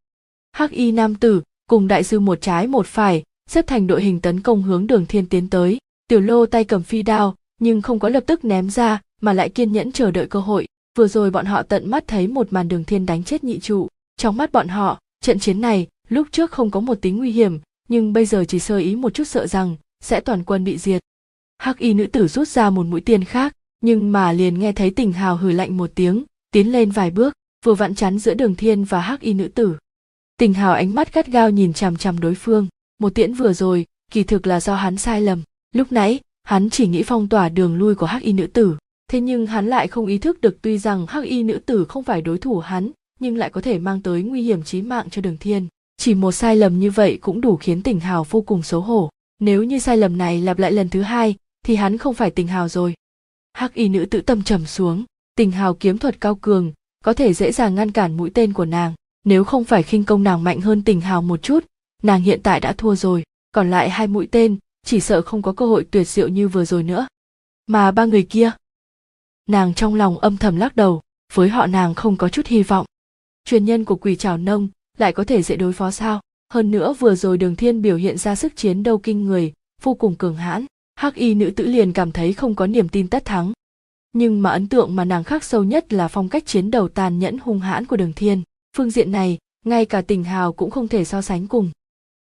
Hắc y nam tử cùng đại sư một trái một phải, xếp thành đội hình tấn công hướng đường thiên tiến tới. Tiểu lô tay cầm phi đao, nhưng không có lập tức ném ra, mà lại kiên nhẫn chờ đợi cơ hội vừa rồi bọn họ tận mắt thấy một màn đường thiên đánh chết nhị trụ. Trong mắt bọn họ, trận chiến này, lúc trước không có một tính nguy hiểm, nhưng bây giờ chỉ sơ ý một chút sợ rằng, sẽ toàn quân bị diệt. Hắc y nữ tử rút ra một mũi tiền khác, nhưng mà liền nghe thấy tình hào hừ lạnh một tiếng, tiến lên vài bước, vừa vặn chắn giữa đường thiên và hắc y nữ tử. Tình hào ánh mắt gắt gao nhìn chằm chằm đối phương, một tiễn vừa rồi, kỳ thực là do hắn sai lầm. Lúc nãy, hắn chỉ nghĩ phong tỏa đường lui của hắc y nữ tử thế nhưng hắn lại không ý thức được tuy rằng hắc y nữ tử không phải đối thủ hắn, nhưng lại có thể mang tới nguy hiểm chí mạng cho đường thiên. Chỉ một sai lầm như vậy cũng đủ khiến tình hào vô cùng xấu hổ. Nếu như sai lầm này lặp lại lần thứ hai, thì hắn không phải tình hào rồi. Hắc y nữ tự tâm trầm xuống. Tình hào kiếm thuật cao cường, có thể dễ dàng ngăn cản mũi tên của nàng. Nếu không phải khinh công nàng mạnh hơn tình hào một chút, nàng hiện tại đã thua rồi. Còn lại hai mũi tên, chỉ sợ không có cơ hội tuyệt diệu như vừa rồi nữa. Mà ba người kia nàng trong lòng âm thầm lắc đầu, với họ nàng không có chút hy vọng. Truyền nhân của quỷ trảo nông lại có thể dễ đối phó sao? Hơn nữa vừa rồi đường thiên biểu hiện ra sức chiến đấu kinh người, vô cùng cường hãn. Hắc y nữ tử liền cảm thấy không có niềm tin tất thắng. Nhưng mà ấn tượng mà nàng khắc sâu nhất là phong cách chiến đấu tàn nhẫn hung hãn của đường thiên. Phương diện này, ngay cả tình hào cũng không thể so sánh cùng.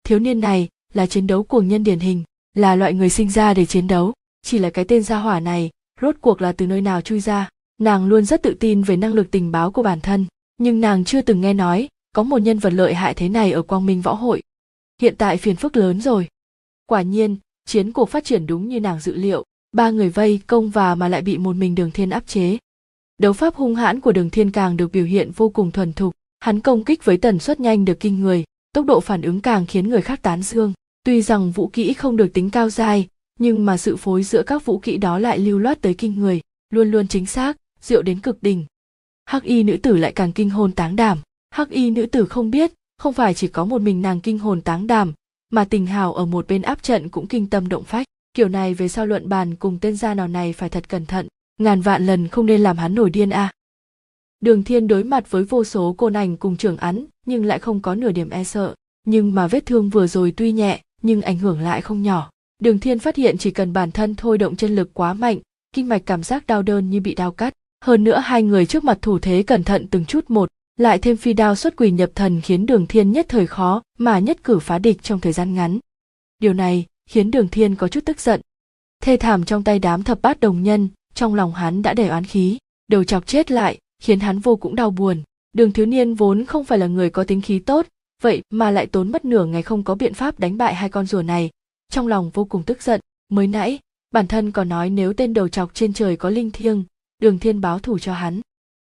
Thiếu niên này là chiến đấu cuồng nhân điển hình, là loại người sinh ra để chiến đấu. Chỉ là cái tên gia hỏa này rốt cuộc là từ nơi nào chui ra? Nàng luôn rất tự tin về năng lực tình báo của bản thân, nhưng nàng chưa từng nghe nói có một nhân vật lợi hại thế này ở quang minh võ hội. Hiện tại phiền phức lớn rồi. Quả nhiên, chiến cuộc phát triển đúng như nàng dự liệu. Ba người vây công và mà lại bị một mình đường thiên áp chế. Đấu pháp hung hãn của đường thiên càng được biểu hiện vô cùng thuần thục. Hắn công kích với tần suất nhanh được kinh người, tốc độ phản ứng càng khiến người khác tán dương. Tuy rằng vũ kỹ không được tính cao dai nhưng mà sự phối giữa các vũ kỹ đó lại lưu loát tới kinh người, luôn luôn chính xác, diệu đến cực đỉnh. Hắc y nữ tử lại càng kinh hồn táng đảm. Hắc y nữ tử không biết, không phải chỉ có một mình nàng kinh hồn táng đảm, mà tình hào ở một bên áp trận cũng kinh tâm động phách. Kiểu này về sau luận bàn cùng tên gia nào này phải thật cẩn thận, ngàn vạn lần không nên làm hắn nổi điên a. À. đường thiên đối mặt với vô số côn ảnh cùng trưởng án, nhưng lại không có nửa điểm e sợ. Nhưng mà vết thương vừa rồi tuy nhẹ, nhưng ảnh hưởng lại không nhỏ đường thiên phát hiện chỉ cần bản thân thôi động chân lực quá mạnh, kinh mạch cảm giác đau đớn như bị đau cắt. Hơn nữa hai người trước mặt thủ thế cẩn thận từng chút một, lại thêm phi đao xuất quỷ nhập thần khiến đường thiên nhất thời khó mà nhất cử phá địch trong thời gian ngắn. Điều này khiến đường thiên có chút tức giận. Thê thảm trong tay đám thập bát đồng nhân, trong lòng hắn đã đầy oán khí. Đầu chọc chết lại, khiến hắn vô cũng đau buồn. Đường thiếu niên vốn không phải là người có tính khí tốt, vậy mà lại tốn mất nửa ngày không có biện pháp đánh bại hai con rùa này trong lòng vô cùng tức giận. Mới nãy, bản thân còn nói nếu tên đầu chọc trên trời có linh thiêng, đường thiên báo thù cho hắn.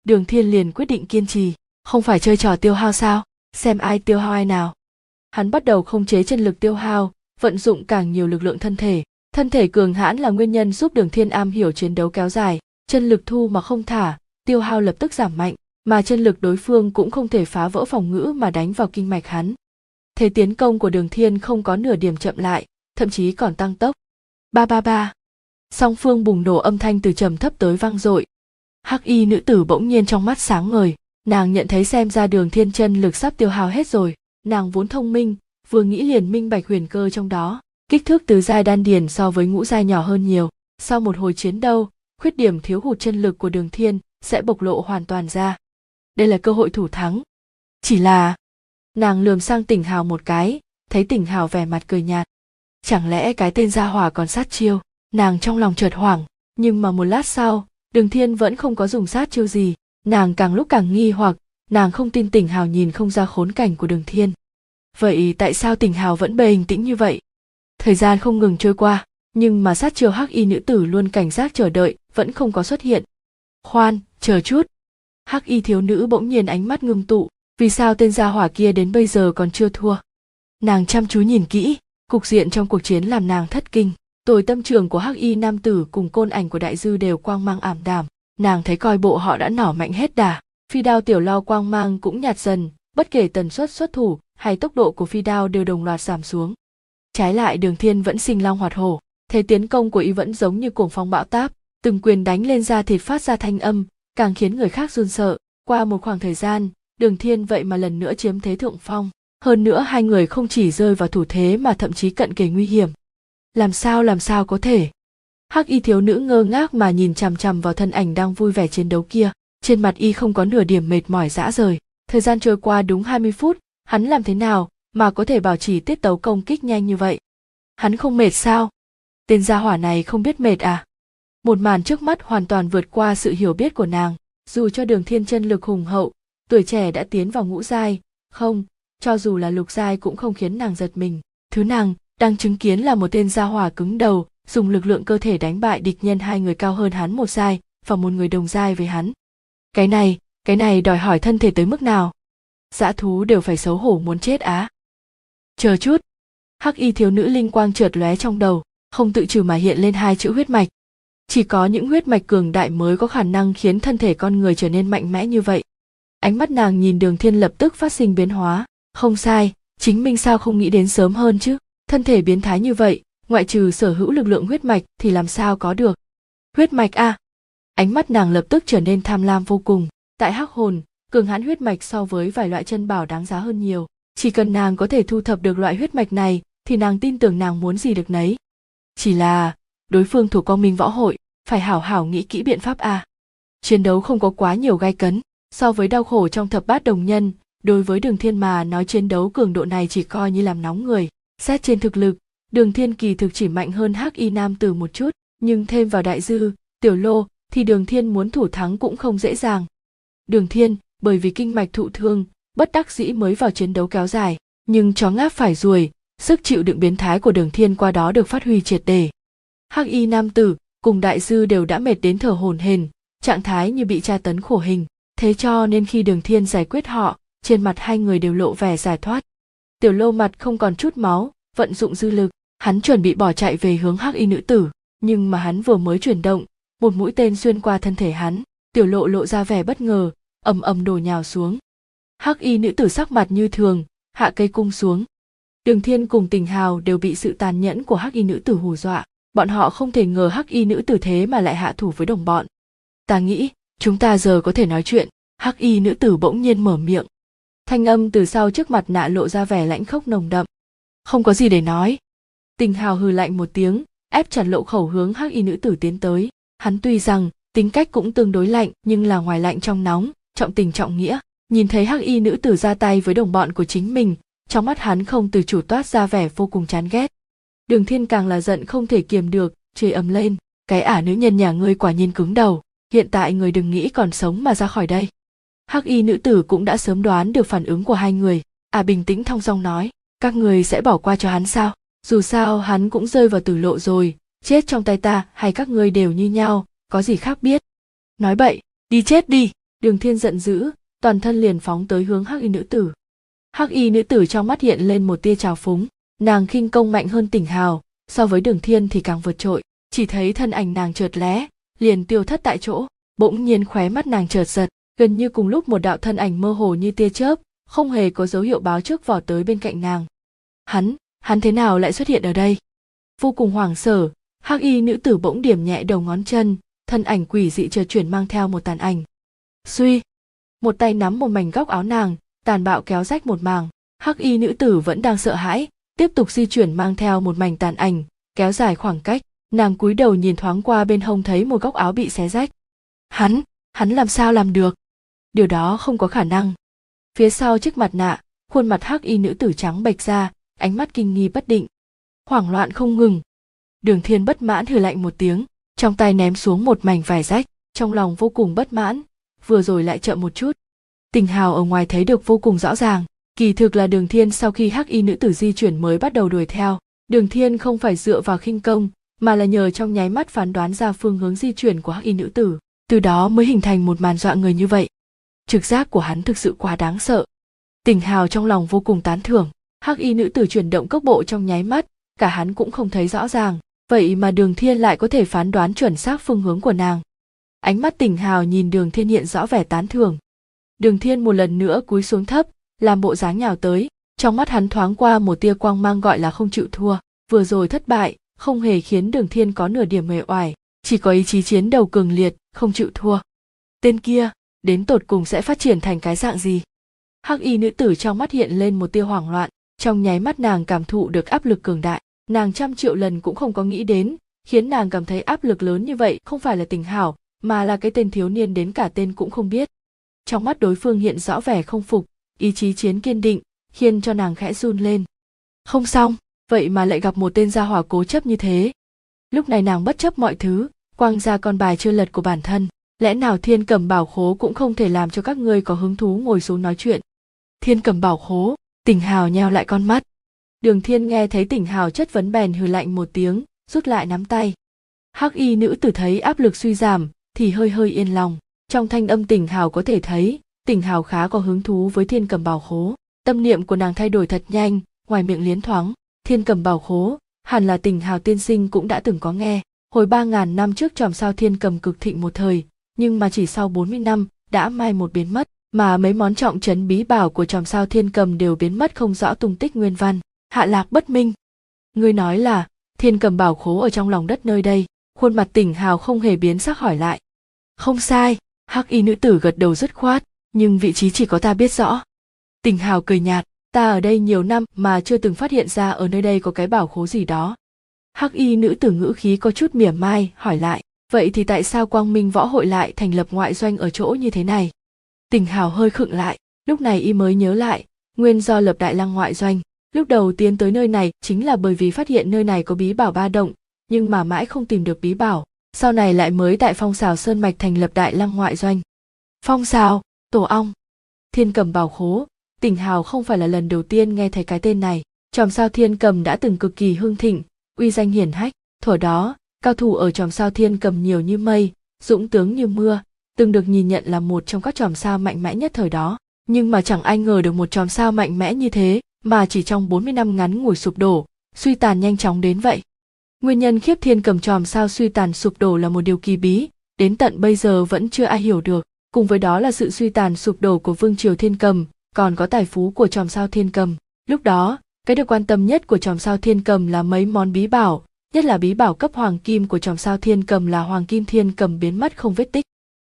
Đường thiên liền quyết định kiên trì. Không phải chơi trò tiêu hao sao? Xem ai tiêu hao ai nào. Hắn bắt đầu không chế chân lực tiêu hao, vận dụng càng nhiều lực lượng thân thể. Thân thể cường hãn là nguyên nhân giúp đường thiên am hiểu chiến đấu kéo dài. Chân lực thu mà không thả, tiêu hao lập tức giảm mạnh, mà chân lực đối phương cũng không thể phá vỡ phòng ngữ mà đánh vào kinh mạch hắn. Thế tiến công của đường thiên không có nửa điểm chậm lại thậm chí còn tăng tốc. Ba ba ba. Song phương bùng nổ âm thanh từ trầm thấp tới vang dội. Hắc y nữ tử bỗng nhiên trong mắt sáng ngời, nàng nhận thấy xem ra đường thiên chân lực sắp tiêu hao hết rồi, nàng vốn thông minh, vừa nghĩ liền minh bạch huyền cơ trong đó, kích thước từ giai đan điền so với ngũ giai nhỏ hơn nhiều, sau một hồi chiến đấu, khuyết điểm thiếu hụt chân lực của đường thiên sẽ bộc lộ hoàn toàn ra. Đây là cơ hội thủ thắng. Chỉ là, nàng lườm sang tỉnh hào một cái, thấy tỉnh hào vẻ mặt cười nhạt chẳng lẽ cái tên gia hỏa còn sát chiêu? Nàng trong lòng chợt hoảng, nhưng mà một lát sau, đường thiên vẫn không có dùng sát chiêu gì. Nàng càng lúc càng nghi hoặc, nàng không tin tỉnh hào nhìn không ra khốn cảnh của đường thiên. Vậy tại sao tỉnh hào vẫn bình tĩnh như vậy? Thời gian không ngừng trôi qua, nhưng mà sát chiêu hắc y nữ tử luôn cảnh giác chờ đợi, vẫn không có xuất hiện. Khoan, chờ chút. Hắc y thiếu nữ bỗng nhiên ánh mắt ngưng tụ, vì sao tên gia hỏa kia đến bây giờ còn chưa thua? Nàng chăm chú nhìn kỹ cục diện trong cuộc chiến làm nàng thất kinh. Tồi tâm trường của hắc y nam tử cùng côn ảnh của đại dư đều quang mang ảm đạm. Nàng thấy coi bộ họ đã nỏ mạnh hết đà. Phi đao tiểu lao quang mang cũng nhạt dần, bất kể tần suất xuất thủ hay tốc độ của phi đao đều đồng loạt giảm xuống. Trái lại, đường thiên vẫn sinh long hoạt hổ. Thế tiến công của y vẫn giống như cuồng phong bão táp, từng quyền đánh lên da thịt phát ra thanh âm, càng khiến người khác run sợ. Qua một khoảng thời gian, đường thiên vậy mà lần nữa chiếm thế thượng phong hơn nữa hai người không chỉ rơi vào thủ thế mà thậm chí cận kề nguy hiểm. Làm sao làm sao có thể? Hắc y thiếu nữ ngơ ngác mà nhìn chằm chằm vào thân ảnh đang vui vẻ chiến đấu kia. Trên mặt y không có nửa điểm mệt mỏi dã rời. Thời gian trôi qua đúng 20 phút, hắn làm thế nào mà có thể bảo trì tiết tấu công kích nhanh như vậy? Hắn không mệt sao? Tên gia hỏa này không biết mệt à? Một màn trước mắt hoàn toàn vượt qua sự hiểu biết của nàng. Dù cho đường thiên chân lực hùng hậu, tuổi trẻ đã tiến vào ngũ giai, không cho dù là lục giai cũng không khiến nàng giật mình. Thứ nàng, đang chứng kiến là một tên gia hỏa cứng đầu, dùng lực lượng cơ thể đánh bại địch nhân hai người cao hơn hắn một giai, và một người đồng giai với hắn. Cái này cái này đòi hỏi thân thể tới mức nào? Dã thú đều phải xấu hổ muốn chết á. Chờ chút. Hắc y thiếu nữ linh quang trượt lóe trong đầu, không tự chủ mà hiện lên hai chữ huyết mạch. Chỉ có những huyết mạch cường đại mới có khả năng khiến thân thể con người trở nên mạnh mẽ như vậy. Ánh mắt nàng nhìn đường thiên lập tức phát sinh biến hóa không sai, chính mình sao không nghĩ đến sớm hơn chứ? Thân thể biến thái như vậy, ngoại trừ sở hữu lực lượng huyết mạch thì làm sao có được? Huyết mạch a? À? ánh mắt nàng lập tức trở nên tham lam vô cùng. Tại hắc hồn, cường hãn huyết mạch so với vài loại chân bảo đáng giá hơn nhiều. Chỉ cần nàng có thể thu thập được loại huyết mạch này, thì nàng tin tưởng nàng muốn gì được nấy. Chỉ là, đối phương thuộc quang minh võ hội, phải hảo hảo nghĩ kỹ biện pháp a. Chiến đấu không có quá nhiều gai cấn, so với đau khổ trong thập bát đồng nhân đối với đường thiên mà nói chiến đấu cường độ này chỉ coi như làm nóng người. Xét trên thực lực, đường thiên kỳ thực chỉ mạnh hơn hắc y nam tử một chút, nhưng thêm vào đại dư, tiểu lô, thì đường thiên muốn thủ thắng cũng không dễ dàng. Đường thiên, bởi vì kinh mạch thụ thương, bất đắc dĩ mới vào chiến đấu kéo dài, nhưng chó ngáp phải ruồi, sức chịu đựng biến thái của đường thiên qua đó được phát huy triệt đề hắc y nam tử cùng đại dư đều đã mệt đến thở hổn hển, trạng thái như bị tra tấn khổ hình, thế cho nên khi đường thiên giải quyết họ trên mặt hai người đều lộ vẻ giải thoát. Tiểu lô mặt không còn chút máu, vận dụng dư lực, hắn chuẩn bị bỏ chạy về hướng hắc y nữ tử. Nhưng mà hắn vừa mới chuyển động, một mũi tên xuyên qua thân thể hắn, tiểu lộ lộ ra vẻ bất ngờ, ầm ầm đổ nhào xuống. Hắc y nữ tử sắc mặt như thường, hạ cây cung xuống. Đường thiên cùng tình hào đều bị sự tàn nhẫn của hắc y nữ tử hù dọa, bọn họ không thể ngờ hắc y nữ tử thế mà lại hạ thủ với đồng bọn. Ta nghĩ, chúng ta giờ có thể nói chuyện, hắc y nữ tử bỗng nhiên mở miệng thanh âm từ sau trước mặt nạ lộ ra vẻ lãnh khốc nồng đậm. Không có gì để nói. Tình hào hừ lạnh một tiếng, ép chặt lộ khẩu hướng hắc y nữ tử tiến tới. Hắn tuy rằng, tính cách cũng tương đối lạnh, nhưng là ngoài lạnh trong nóng, trọng tình trọng nghĩa. Nhìn thấy hắc y nữ tử ra tay với đồng bọn của chính mình, trong mắt hắn không từ chủ toát ra vẻ vô cùng chán ghét. Đường thiên càng là giận không thể kiềm được, chửi ầm lên. Cái ả nữ nhân nhà ngươi quả nhiên cứng đầu, hiện tại người đừng nghĩ còn sống mà ra khỏi đây hắc y nữ tử cũng đã sớm đoán được phản ứng của hai người. À bình tĩnh thong dong nói, các người sẽ bỏ qua cho hắn sao? Dù sao, hắn cũng rơi vào tử lộ rồi. Chết trong tay ta, hay các ngươi đều như nhau, có gì khác biết? Nói bậy, đi chết đi. Đường thiên giận dữ, toàn thân liền phóng tới hướng hắc y nữ tử. Hắc y nữ tử trong mắt hiện lên một tia trào phúng. Nàng khinh công mạnh hơn tỉnh hào, so với đường thiên thì càng vượt trội. Chỉ thấy thân ảnh nàng trượt lé liền tiêu thất tại chỗ, bỗng nhiên khóe mắt nàng chợt giật gần như cùng lúc một đạo thân ảnh mơ hồ như tia chớp, không hề có dấu hiệu báo trước vỏ tới bên cạnh nàng. Hắn hắn thế nào lại xuất hiện ở đây? Vô cùng hoảng sở hắc y nữ tử bỗng điểm nhẹ đầu ngón chân, thân ảnh quỷ dị chờ chuyển mang theo một tàn ảnh. Suy! Một tay nắm một mảnh góc áo nàng, tàn bạo kéo rách một màng. Hắc y nữ tử vẫn đang sợ hãi, tiếp tục di chuyển mang theo một mảnh tàn ảnh, kéo dài khoảng cách. Nàng cúi đầu nhìn thoáng qua bên hông thấy một góc áo bị xé rách. Hắn hắn làm sao làm được? Điều đó không có khả năng. Phía sau chiếc mặt nạ, khuôn mặt hắc y nữ tử trắng bệch ra, ánh mắt kinh nghi bất định. Hoảng loạn không ngừng. Đường thiên bất mãn hừ lạnh một tiếng, trong tay ném xuống một mảnh vải rách, trong lòng vô cùng bất mãn, vừa rồi lại chậm một chút. Tình hào ở ngoài thấy được vô cùng rõ ràng, kỳ thực là đường thiên sau khi hắc y nữ tử di chuyển mới bắt đầu đuổi theo. Đường thiên không phải dựa vào khinh công, mà là nhờ trong nháy mắt phán đoán ra phương hướng di chuyển của hắc y nữ tử, từ đó mới hình thành một màn dọa người như vậy trực giác của hắn thực sự quá đáng sợ. Tình hào trong lòng vô cùng tán thưởng. Hắc y nữ tử chuyển động cốc bộ trong nháy mắt, cả hắn cũng không thấy rõ ràng. Vậy mà đường thiên lại có thể phán đoán chuẩn xác phương hướng của nàng. Ánh mắt tình hào nhìn đường thiên hiện rõ vẻ tán thưởng. Đường thiên một lần nữa cúi xuống thấp, làm bộ dáng nhào tới. Trong mắt hắn thoáng qua một tia quang mang gọi là không chịu thua. Vừa rồi thất bại, không hề khiến đường thiên có nửa điểm mề oải. Chỉ có ý chí chiến đầu cường liệt, không chịu thua. Tên kia đến tột cùng sẽ phát triển thành cái dạng gì? Hắc y nữ tử trong mắt hiện lên một tia hoảng loạn, trong nháy mắt nàng cảm thụ được áp lực cường đại. Nàng trăm triệu lần cũng không có nghĩ đến, khiến nàng cảm thấy áp lực lớn như vậy không phải là tình hảo, mà là cái tên thiếu niên đến cả tên cũng không biết. Trong mắt đối phương hiện rõ vẻ không phục, ý chí chiến kiên định, khiến cho nàng khẽ run lên. Không xong, vậy mà lại gặp một tên gia hỏa cố chấp như thế. Lúc này nàng bất chấp mọi thứ quăng ra con bài chưa lật của bản thân lẽ nào thiên cầm bảo khố cũng không thể làm cho các ngươi có hứng thú ngồi xuống nói chuyện? Thiên cầm bảo khố, tỉnh hào nheo lại con mắt. Đường thiên nghe thấy tỉnh hào chất vấn bèn hừ lạnh một tiếng, rút lại nắm tay. Hắc y nữ tử thấy áp lực suy giảm, thì hơi hơi yên lòng. Trong thanh âm tỉnh hào có thể thấy, tỉnh hào khá có hứng thú với thiên cầm bảo khố. Tâm niệm của nàng thay đổi thật nhanh, ngoài miệng liến thoáng. Thiên cầm bảo khố, hẳn là tỉnh hào tiên sinh cũng đã từng có nghe. Hồi ba ngàn năm trước tròm sao thiên cầm cực thịnh một thời nhưng mà chỉ sau 40 năm, đã mai một biến mất, mà mấy món trọng trấn bí bảo của tròm sao thiên cầm đều biến mất không rõ tung tích nguyên văn. Hạ lạc bất minh. Ngươi nói là, thiên cầm bảo khố ở trong lòng đất nơi đây, khuôn mặt tỉnh hào không hề biến sắc hỏi lại. Không sai, hắc y nữ tử gật đầu dứt khoát, nhưng vị trí chỉ có ta biết rõ. Tỉnh hào cười nhạt, ta ở đây nhiều năm mà chưa từng phát hiện ra ở nơi đây có cái bảo khố gì đó. Hắc y nữ tử ngữ khí có chút mỉa mai, hỏi lại vậy thì tại sao quang minh võ hội lại thành lập ngoại doanh ở chỗ như thế này? Tình hào hơi khựng lại, lúc này y mới nhớ lại, nguyên do lập đại lăng ngoại doanh, lúc đầu tiến tới nơi này chính là bởi vì phát hiện nơi này có bí bảo ba động, nhưng mà mãi không tìm được bí bảo, sau này lại mới tại phong xào sơn mạch thành lập đại lăng ngoại doanh. Phong xào tổ ong. Thiên cầm bảo khố, tỉnh hào không phải là lần đầu tiên nghe thấy cái tên này, chòm sao thiên cầm đã từng cực kỳ hưng thịnh, uy danh hiển hách, thuở đó cao thủ ở chòm sao thiên cầm nhiều như mây, dũng tướng như mưa, từng được nhìn nhận là một trong các chòm sao mạnh mẽ nhất thời đó. Nhưng mà chẳng ai ngờ được một chòm sao mạnh mẽ như thế, mà chỉ trong 40 năm ngắn ngủi sụp đổ, suy tàn nhanh chóng đến vậy. Nguyên nhân khiếp thiên cầm chòm sao suy tàn sụp đổ là một điều kỳ bí, đến tận bây giờ vẫn chưa ai hiểu được. Cùng với đó là sự suy tàn sụp đổ của vương triều thiên cầm, còn có tài phú của chòm sao thiên cầm. Lúc đó, cái được quan tâm nhất của chòm sao thiên cầm là mấy món bí bảo nhất là bí bảo cấp hoàng kim của chòm sao thiên cầm là hoàng kim thiên cầm biến mất không vết tích.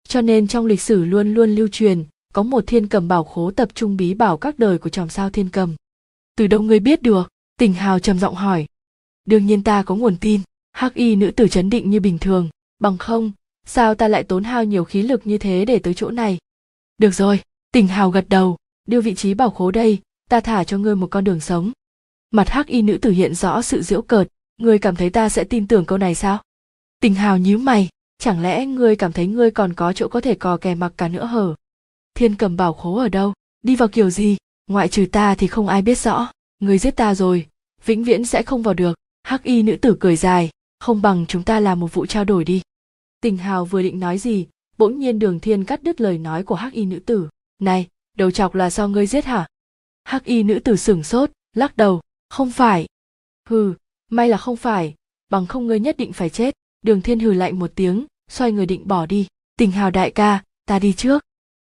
Cho nên trong lịch sử luôn luôn lưu truyền, có một thiên cầm bảo khố tập trung bí bảo các đời của chòm sao thiên cầm. Từ đâu ngươi biết được? Tỉnh hào trầm giọng hỏi. Đương nhiên ta có nguồn tin, hắc y nữ tử chấn định như bình thường. Bằng không, sao ta lại tốn hao nhiều khí lực như thế để tới chỗ này? Được rồi tỉnh hào gật đầu, đưa vị trí bảo khố đây, ta thả cho ngươi một con đường sống. Mặt hắc y nữ tử hiện rõ sự giễu cợt ngươi cảm thấy ta sẽ tin tưởng câu này sao? Tình hào nhíu mày, chẳng lẽ ngươi cảm thấy ngươi còn có chỗ có thể cò kè mặc cả nữa hở? Thiên cầm bảo khố ở đâu? Đi vào kiểu gì? Ngoại trừ ta thì không ai biết rõ. Ngươi giết ta rồi, vĩnh viễn sẽ không vào được. Hắc y nữ tử cười dài, không bằng chúng ta làm một vụ trao đổi đi. Tình hào vừa định nói gì, bỗng nhiên đường thiên cắt đứt lời nói của hắc y nữ tử. Này, đầu chọc là do ngươi giết hả? Hắc y nữ tử sửng sốt, lắc đầu, không phải. Hừ may là không phải, bằng không ngươi nhất định phải chết. Đường thiên hừ lạnh một tiếng, xoay người định bỏ đi. Tình hào đại ca, ta đi trước.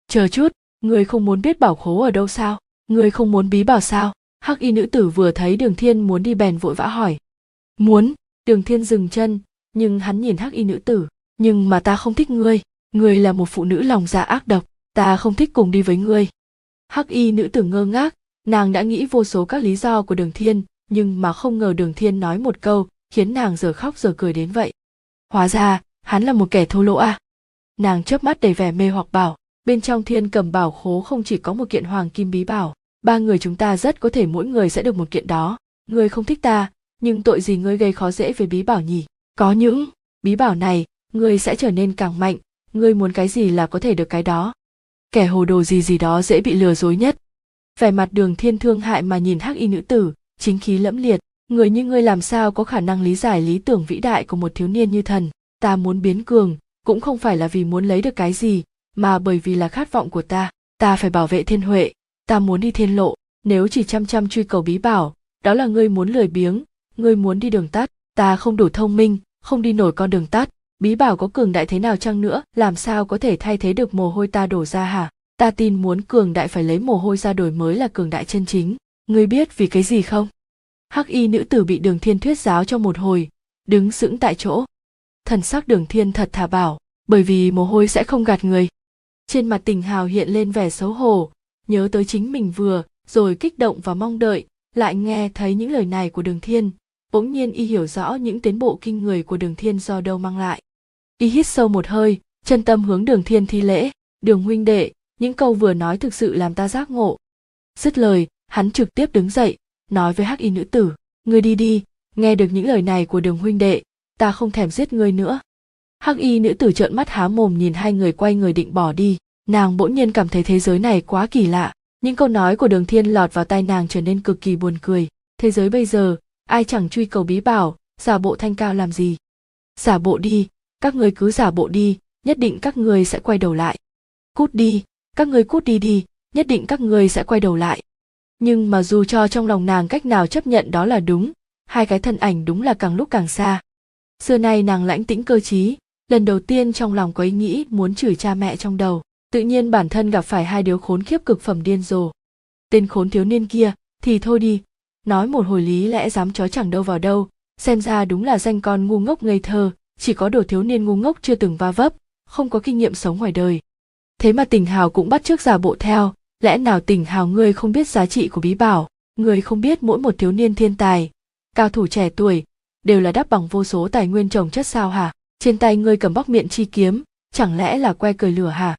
Chờ chút, ngươi không muốn biết bảo khố ở đâu sao? Ngươi không muốn bí bảo sao? Hắc y nữ tử vừa thấy đường thiên muốn đi bèn vội vã hỏi. Muốn, đường thiên dừng chân, nhưng hắn nhìn hắc y nữ tử. Nhưng mà ta không thích ngươi ngươi là một phụ nữ lòng dạ ác độc, ta không thích cùng đi với ngươi. Hắc y nữ tử ngơ ngác, nàng đã nghĩ vô số các lý do của đường thiên nhưng mà không ngờ đường thiên nói một câu, khiến nàng giờ khóc giờ cười đến vậy. Hóa ra, hắn là một kẻ thô lỗ à? Nàng chớp mắt đầy vẻ mê hoặc bảo, bên trong thiên cầm bảo khố không chỉ có một kiện hoàng kim bí bảo, ba người chúng ta rất có thể mỗi người sẽ được một kiện đó. Ngươi không thích ta, nhưng tội gì ngươi gây khó dễ với bí bảo nhỉ? Có những bí bảo này, ngươi sẽ trở nên càng mạnh, ngươi muốn cái gì là có thể được cái đó. Kẻ hồ đồ gì gì đó dễ bị lừa dối nhất. Vẻ mặt đường thiên thương hại mà nhìn hắc y nữ tử chính khí lẫm liệt, người như ngươi làm sao có khả năng lý giải lý tưởng vĩ đại của một thiếu niên như thần? Ta muốn biến cường, cũng không phải là vì muốn lấy được cái gì, mà bởi vì là khát vọng của ta. Ta phải bảo vệ thiên huệ, ta muốn đi thiên lộ, nếu chỉ chăm chăm truy cầu bí bảo, đó là ngươi muốn lười biếng, ngươi muốn đi đường tắt. Ta không đủ thông minh, không đi nổi con đường tắt. Bí bảo có cường đại thế nào chăng nữa, làm sao có thể thay thế được mồ hôi ta đổ ra hả? Ta tin muốn cường đại phải lấy mồ hôi ra đổi mới là cường đại chân chính ngươi biết vì cái gì không? Hắc y nữ tử bị đường thiên thuyết giáo cho một hồi, đứng sững tại chỗ. Thần sắc đường thiên thật thà bảo, bởi vì mồ hôi sẽ không gạt người. Trên mặt tình hào hiện lên vẻ xấu hổ, nhớ tới chính mình vừa, rồi kích động và mong đợi, lại nghe thấy những lời này của đường thiên. Bỗng nhiên y hiểu rõ những tiến bộ kinh người của đường thiên do đâu mang lại. Y hít sâu một hơi, chân tâm hướng đường thiên thi lễ. Đường huynh đệ, những câu vừa nói thực sự làm ta giác ngộ. Dứt lời hắn trực tiếp đứng dậy, nói với hắc y nữ tử, ngươi đi đi, nghe được những lời này của đường huynh đệ, ta không thèm giết ngươi nữa. Hắc y nữ tử trợn mắt há mồm nhìn hai người quay người định bỏ đi. Nàng bỗng nhiên cảm thấy thế giới này quá kỳ lạ, những câu nói của đường thiên lọt vào tai nàng trở nên cực kỳ buồn cười. Thế giới bây giờ, ai chẳng truy cầu bí bảo, giả bộ thanh cao làm gì? Giả bộ đi, các ngươi cứ giả bộ đi, nhất định các ngươi sẽ quay đầu lại. Cút đi, các ngươi cút đi đi, nhất định các ngươi sẽ quay đầu lại nhưng mà dù cho trong lòng nàng cách nào chấp nhận đó là đúng, hai cái thân ảnh đúng là càng lúc càng xa. Xưa nay nàng lãnh tĩnh cơ trí, lần đầu tiên trong lòng có ý nghĩ muốn chửi cha mẹ trong đầu, tự nhiên bản thân gặp phải hai đứa khốn khiếp cực phẩm điên rồ. Tên khốn thiếu niên kia, thì thôi đi, nói một hồi lý lẽ dám chó chẳng đâu vào đâu, xem ra đúng là danh con ngu ngốc ngây thơ, chỉ có đồ thiếu niên ngu ngốc chưa từng va vấp, không có kinh nghiệm sống ngoài đời. Thế mà tình hào cũng bắt trước giả bộ theo lẽ nào tình hào ngươi không biết giá trị của bí bảo? Ngươi không biết mỗi một thiếu niên thiên tài, cao thủ trẻ tuổi đều là đắp bằng vô số tài nguyên trồng chất sao hả? Trên tay ngươi cầm bóc miệng chi kiếm, chẳng lẽ là que cười lửa hả?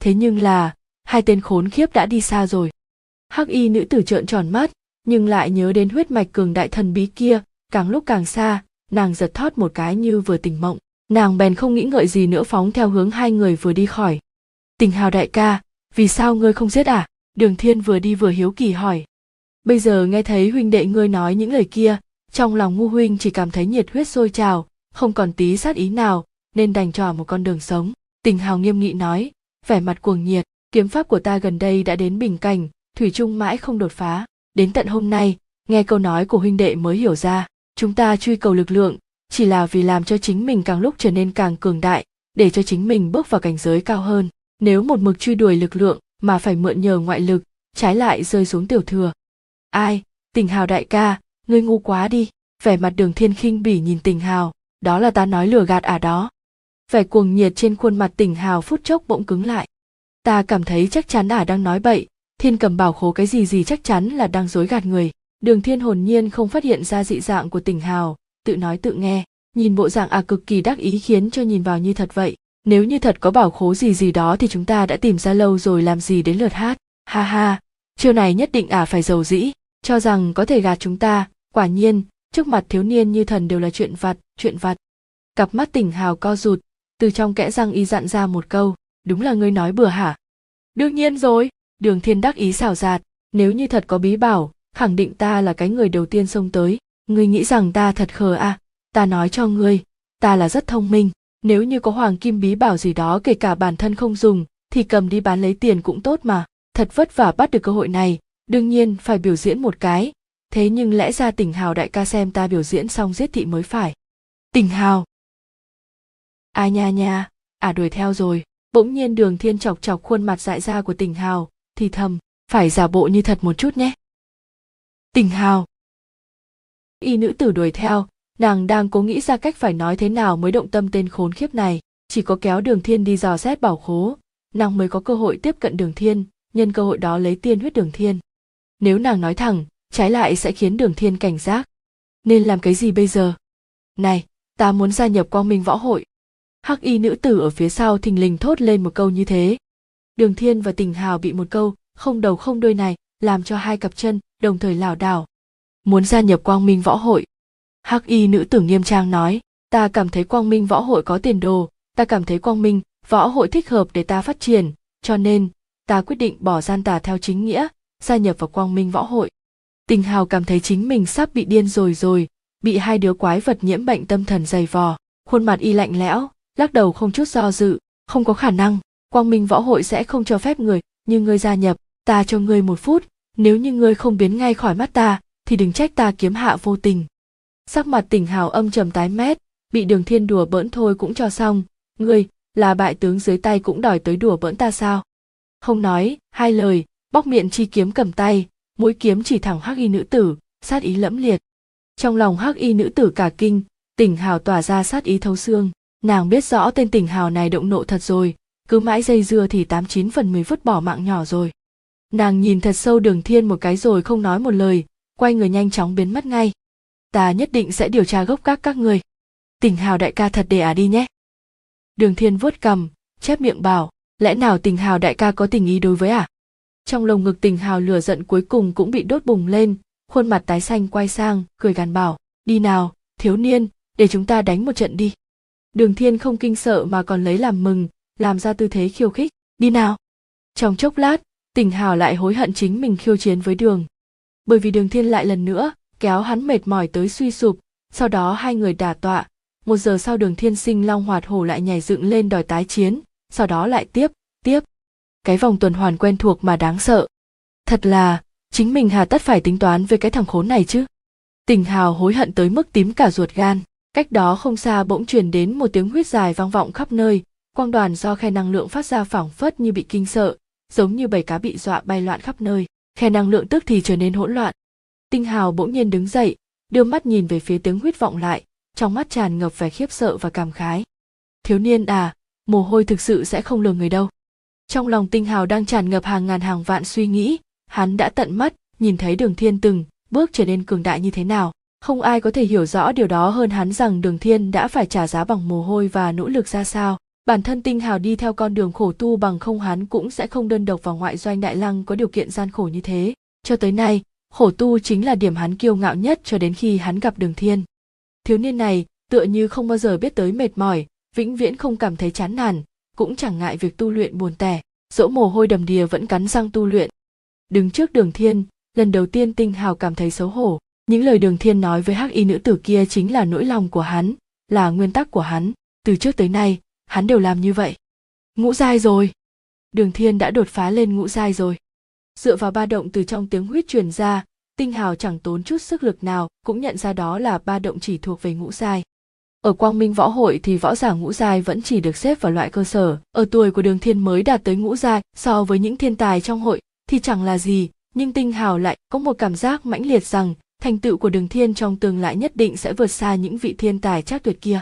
Thế nhưng là, hai tên khốn khiếp đã đi xa rồi. Hắc y nữ tử trợn tròn mắt, nhưng lại nhớ đến huyết mạch cường đại thần bí kia. Càng lúc càng xa, nàng giật thót một cái như vừa tỉnh mộng. Nàng bèn không nghĩ ngợi gì nữa, phóng theo hướng hai người vừa đi khỏi. Tình hào đại ca vì sao ngươi không giết à? Đường thiên vừa đi vừa hiếu kỳ hỏi. Bây giờ nghe thấy huynh đệ ngươi nói những lời kia, trong lòng ngu huynh chỉ cảm thấy nhiệt huyết sôi trào, không còn tí sát ý nào, nên đành trò một con đường sống. Tình hào nghiêm nghị nói, vẻ mặt cuồng nhiệt, kiếm pháp của ta gần đây đã đến bình cảnh, thủy chung mãi không đột phá. Đến tận hôm nay, nghe câu nói của huynh đệ mới hiểu ra, chúng ta truy cầu lực lượng, chỉ là vì làm cho chính mình càng lúc trở nên càng cường đại, để cho chính mình bước vào cảnh giới cao hơn nếu một mực truy đuổi lực lượng mà phải mượn nhờ ngoại lực, trái lại rơi xuống tiểu thừa. Ai, tình hào đại ca, ngươi ngu quá đi. Vẻ mặt đường thiên khinh bỉ nhìn tình hào, đó là ta nói lừa gạt à đó. Vẻ cuồng nhiệt trên khuôn mặt tình hào phút chốc bỗng cứng lại. Ta cảm thấy chắc chắn ả đang nói bậy, thiên cầm bảo khố cái gì gì chắc chắn là đang dối gạt người. Đường thiên hồn nhiên không phát hiện ra dị dạng của tình hào, tự nói tự nghe, nhìn bộ dạng ả cực kỳ đắc ý khiến cho nhìn vào như thật vậy nếu như thật có bảo khố gì gì đó thì chúng ta đã tìm ra lâu rồi làm gì đến lượt hát. Ha ha, chiêu này nhất định ả phải giàu dĩ, cho rằng có thể gạt chúng ta. Quả nhiên, trước mặt thiếu niên như thần đều là chuyện vặt chuyện vặt. Cặp mắt tỉnh hào co rụt, từ trong kẽ răng y dặn ra một câu, đúng là ngươi nói bừa hả? Đương nhiên rồi. Đường thiên đắc ý xảo giạt, nếu như thật có bí bảo, khẳng định ta là cái người đầu tiên xông tới. Ngươi nghĩ rằng ta thật khờ à? Ta nói cho ngươi, ta là rất thông minh nếu như có hoàng kim bí bảo gì đó kể cả bản thân không dùng, thì cầm đi bán lấy tiền cũng tốt mà. Thật vất vả bắt được cơ hội này, đương nhiên phải biểu diễn một cái. Thế nhưng lẽ ra tỉnh hào đại ca xem ta biểu diễn xong giết thị mới phải. Tỉnh hào! Ai nha nha à đuổi theo rồi. Bỗng nhiên đường thiên chọc chọc khuôn mặt dại ra của tỉnh hào, thì thầm, phải giả bộ như thật một chút nhé. Tỉnh hào! Y nữ tử đuổi theo nàng đang cố nghĩ ra cách phải nói thế nào mới động tâm tên khốn khiếp này. Chỉ có kéo đường thiên đi dò xét bảo khố. Nàng mới có cơ hội tiếp cận đường thiên, nhân cơ hội đó lấy tiên huyết đường thiên. Nếu nàng nói thẳng, trái lại sẽ khiến đường thiên cảnh giác. Nên làm cái gì bây giờ? Này, ta muốn gia nhập quang minh võ hội. Hắc y nữ tử ở phía sau thình lình thốt lên một câu như thế. Đường thiên và tình hào bị một câu, không đầu không đuôi này, làm cho hai cặp chân, đồng thời lảo đảo. Muốn gia nhập quang minh võ hội hắc y nữ tử nghiêm trang nói, ta cảm thấy quang minh võ hội có tiền đồ, ta cảm thấy quang minh võ hội thích hợp để ta phát triển, cho nên ta quyết định bỏ gian tà theo chính nghĩa, gia nhập vào quang minh võ hội. Tình hào cảm thấy chính mình sắp bị điên rồi rồi, bị hai đứa quái vật nhiễm bệnh tâm thần dày vò, khuôn mặt y lạnh lẽo, lắc đầu không chút do dự, không có khả năng, quang minh võ hội sẽ không cho phép người như ngươi gia nhập, ta cho ngươi một phút, nếu như ngươi không biến ngay khỏi mắt ta, thì đừng trách ta kiếm hạ vô tình sắc mặt tỉnh hào âm trầm tái mét, bị đường thiên đùa bỡn thôi cũng cho xong. Ngươi, là bại tướng dưới tay cũng đòi tới đùa bỡn ta sao? Không nói, hai lời, bóc miệng chi kiếm cầm tay, mũi kiếm chỉ thẳng hắc y nữ tử, sát ý lẫm liệt. Trong lòng hắc y nữ tử cả kinh tỉnh hào tỏa ra sát ý thấu xương. Nàng biết rõ tên tỉnh hào này động nộ thật rồi, cứ mãi dây dưa thì tám chín phần mười vứt bỏ mạng nhỏ rồi. Nàng nhìn thật sâu đường thiên một cái rồi không nói một lời, quay người nhanh chóng biến mất ngay ta nhất định sẽ điều tra gốc các các người tình hào đại ca thật để à đi nhé. Đường thiên vuốt cầm chép miệng bảo, lẽ nào tình hào đại ca có tình ý đối với à trong lồng ngực tình hào lửa giận cuối cùng cũng bị đốt bùng lên, khuôn mặt tái xanh quay sang, cười gàn bảo, đi nào, thiếu niên, để chúng ta đánh một trận đi. Đường thiên không kinh sợ mà còn lấy làm mừng, làm ra tư thế khiêu khích, đi nào. Trong chốc lát, tình hào lại hối hận chính mình khiêu chiến với đường. Bởi vì đường thiên lại lần nữa kéo hắn mệt mỏi tới suy sụp, sau đó hai người đả tọa. Một giờ sau đường thiên sinh long hoạt hổ lại nhảy dựng lên đòi tái chiến, sau đó lại tiếp tiếp. Cái vòng tuần hoàn quen thuộc mà đáng sợ. Thật là, chính mình hà tất phải tính toán với cái thằng khốn này chứ. Tình hào hối hận tới mức tím cả ruột gan, cách đó không xa bỗng truyền đến một tiếng huyết dài vang vọng khắp nơi. Quang đoàn do khe năng lượng phát ra phảng phất như bị kinh sợ, giống như bầy cá bị dọa bay loạn khắp nơi. Khe năng lượng tức thì trở nên hỗn loạn tinh hào bỗng nhiên đứng dậy, đưa mắt nhìn về phía tiếng huyết vọng lại, trong mắt tràn ngập vẻ khiếp sợ và cảm khái. Thiếu niên à mồ hôi thực sự sẽ không lừa người đâu. Trong lòng tinh hào đang tràn ngập hàng ngàn hàng vạn suy nghĩ, hắn đã tận mắt nhìn thấy đường thiên từng bước trở nên cường đại như thế nào. Không ai có thể hiểu rõ điều đó hơn hắn rằng đường thiên đã phải trả giá bằng mồ hôi và nỗ lực ra sao. Bản thân tinh hào đi theo con đường khổ tu bằng không, hắn cũng sẽ không đơn độc vào ngoại doanh đại lăng có điều kiện gian khổ như thế. Cho tới nay khổ tu chính là điểm hắn kiêu ngạo nhất cho đến khi hắn gặp đường thiên. Thiếu niên này, tựa như không bao giờ biết tới mệt mỏi, vĩnh viễn không cảm thấy chán nản, cũng chẳng ngại việc tu luyện buồn tẻ dỗ mồ hôi đầm đìa vẫn cắn răng tu luyện. Đứng trước đường thiên, lần đầu tiên tinh hào cảm thấy xấu hổ. Những lời đường thiên nói với hắc y nữ tử kia chính là nỗi lòng của hắn, là nguyên tắc của hắn. Từ trước tới nay, hắn đều làm như vậy. Ngũ giai rồi. Đường thiên đã đột phá lên ngũ giai rồi dựa vào ba động từ trong tiếng huyết truyền ra, tinh hào chẳng tốn chút sức lực nào, cũng nhận ra đó là ba động chỉ thuộc về ngũ giai. Ở quang minh võ hội thì võ giả ngũ giai vẫn chỉ được xếp vào loại cơ sở, ở tuổi của đường thiên mới đạt tới ngũ giai, so với những thiên tài trong hội, thì chẳng là gì, nhưng tinh hào lại có một cảm giác mãnh liệt rằng, thành tựu của đường thiên trong tương lai nhất định sẽ vượt xa những vị thiên tài chắc tuyệt kia.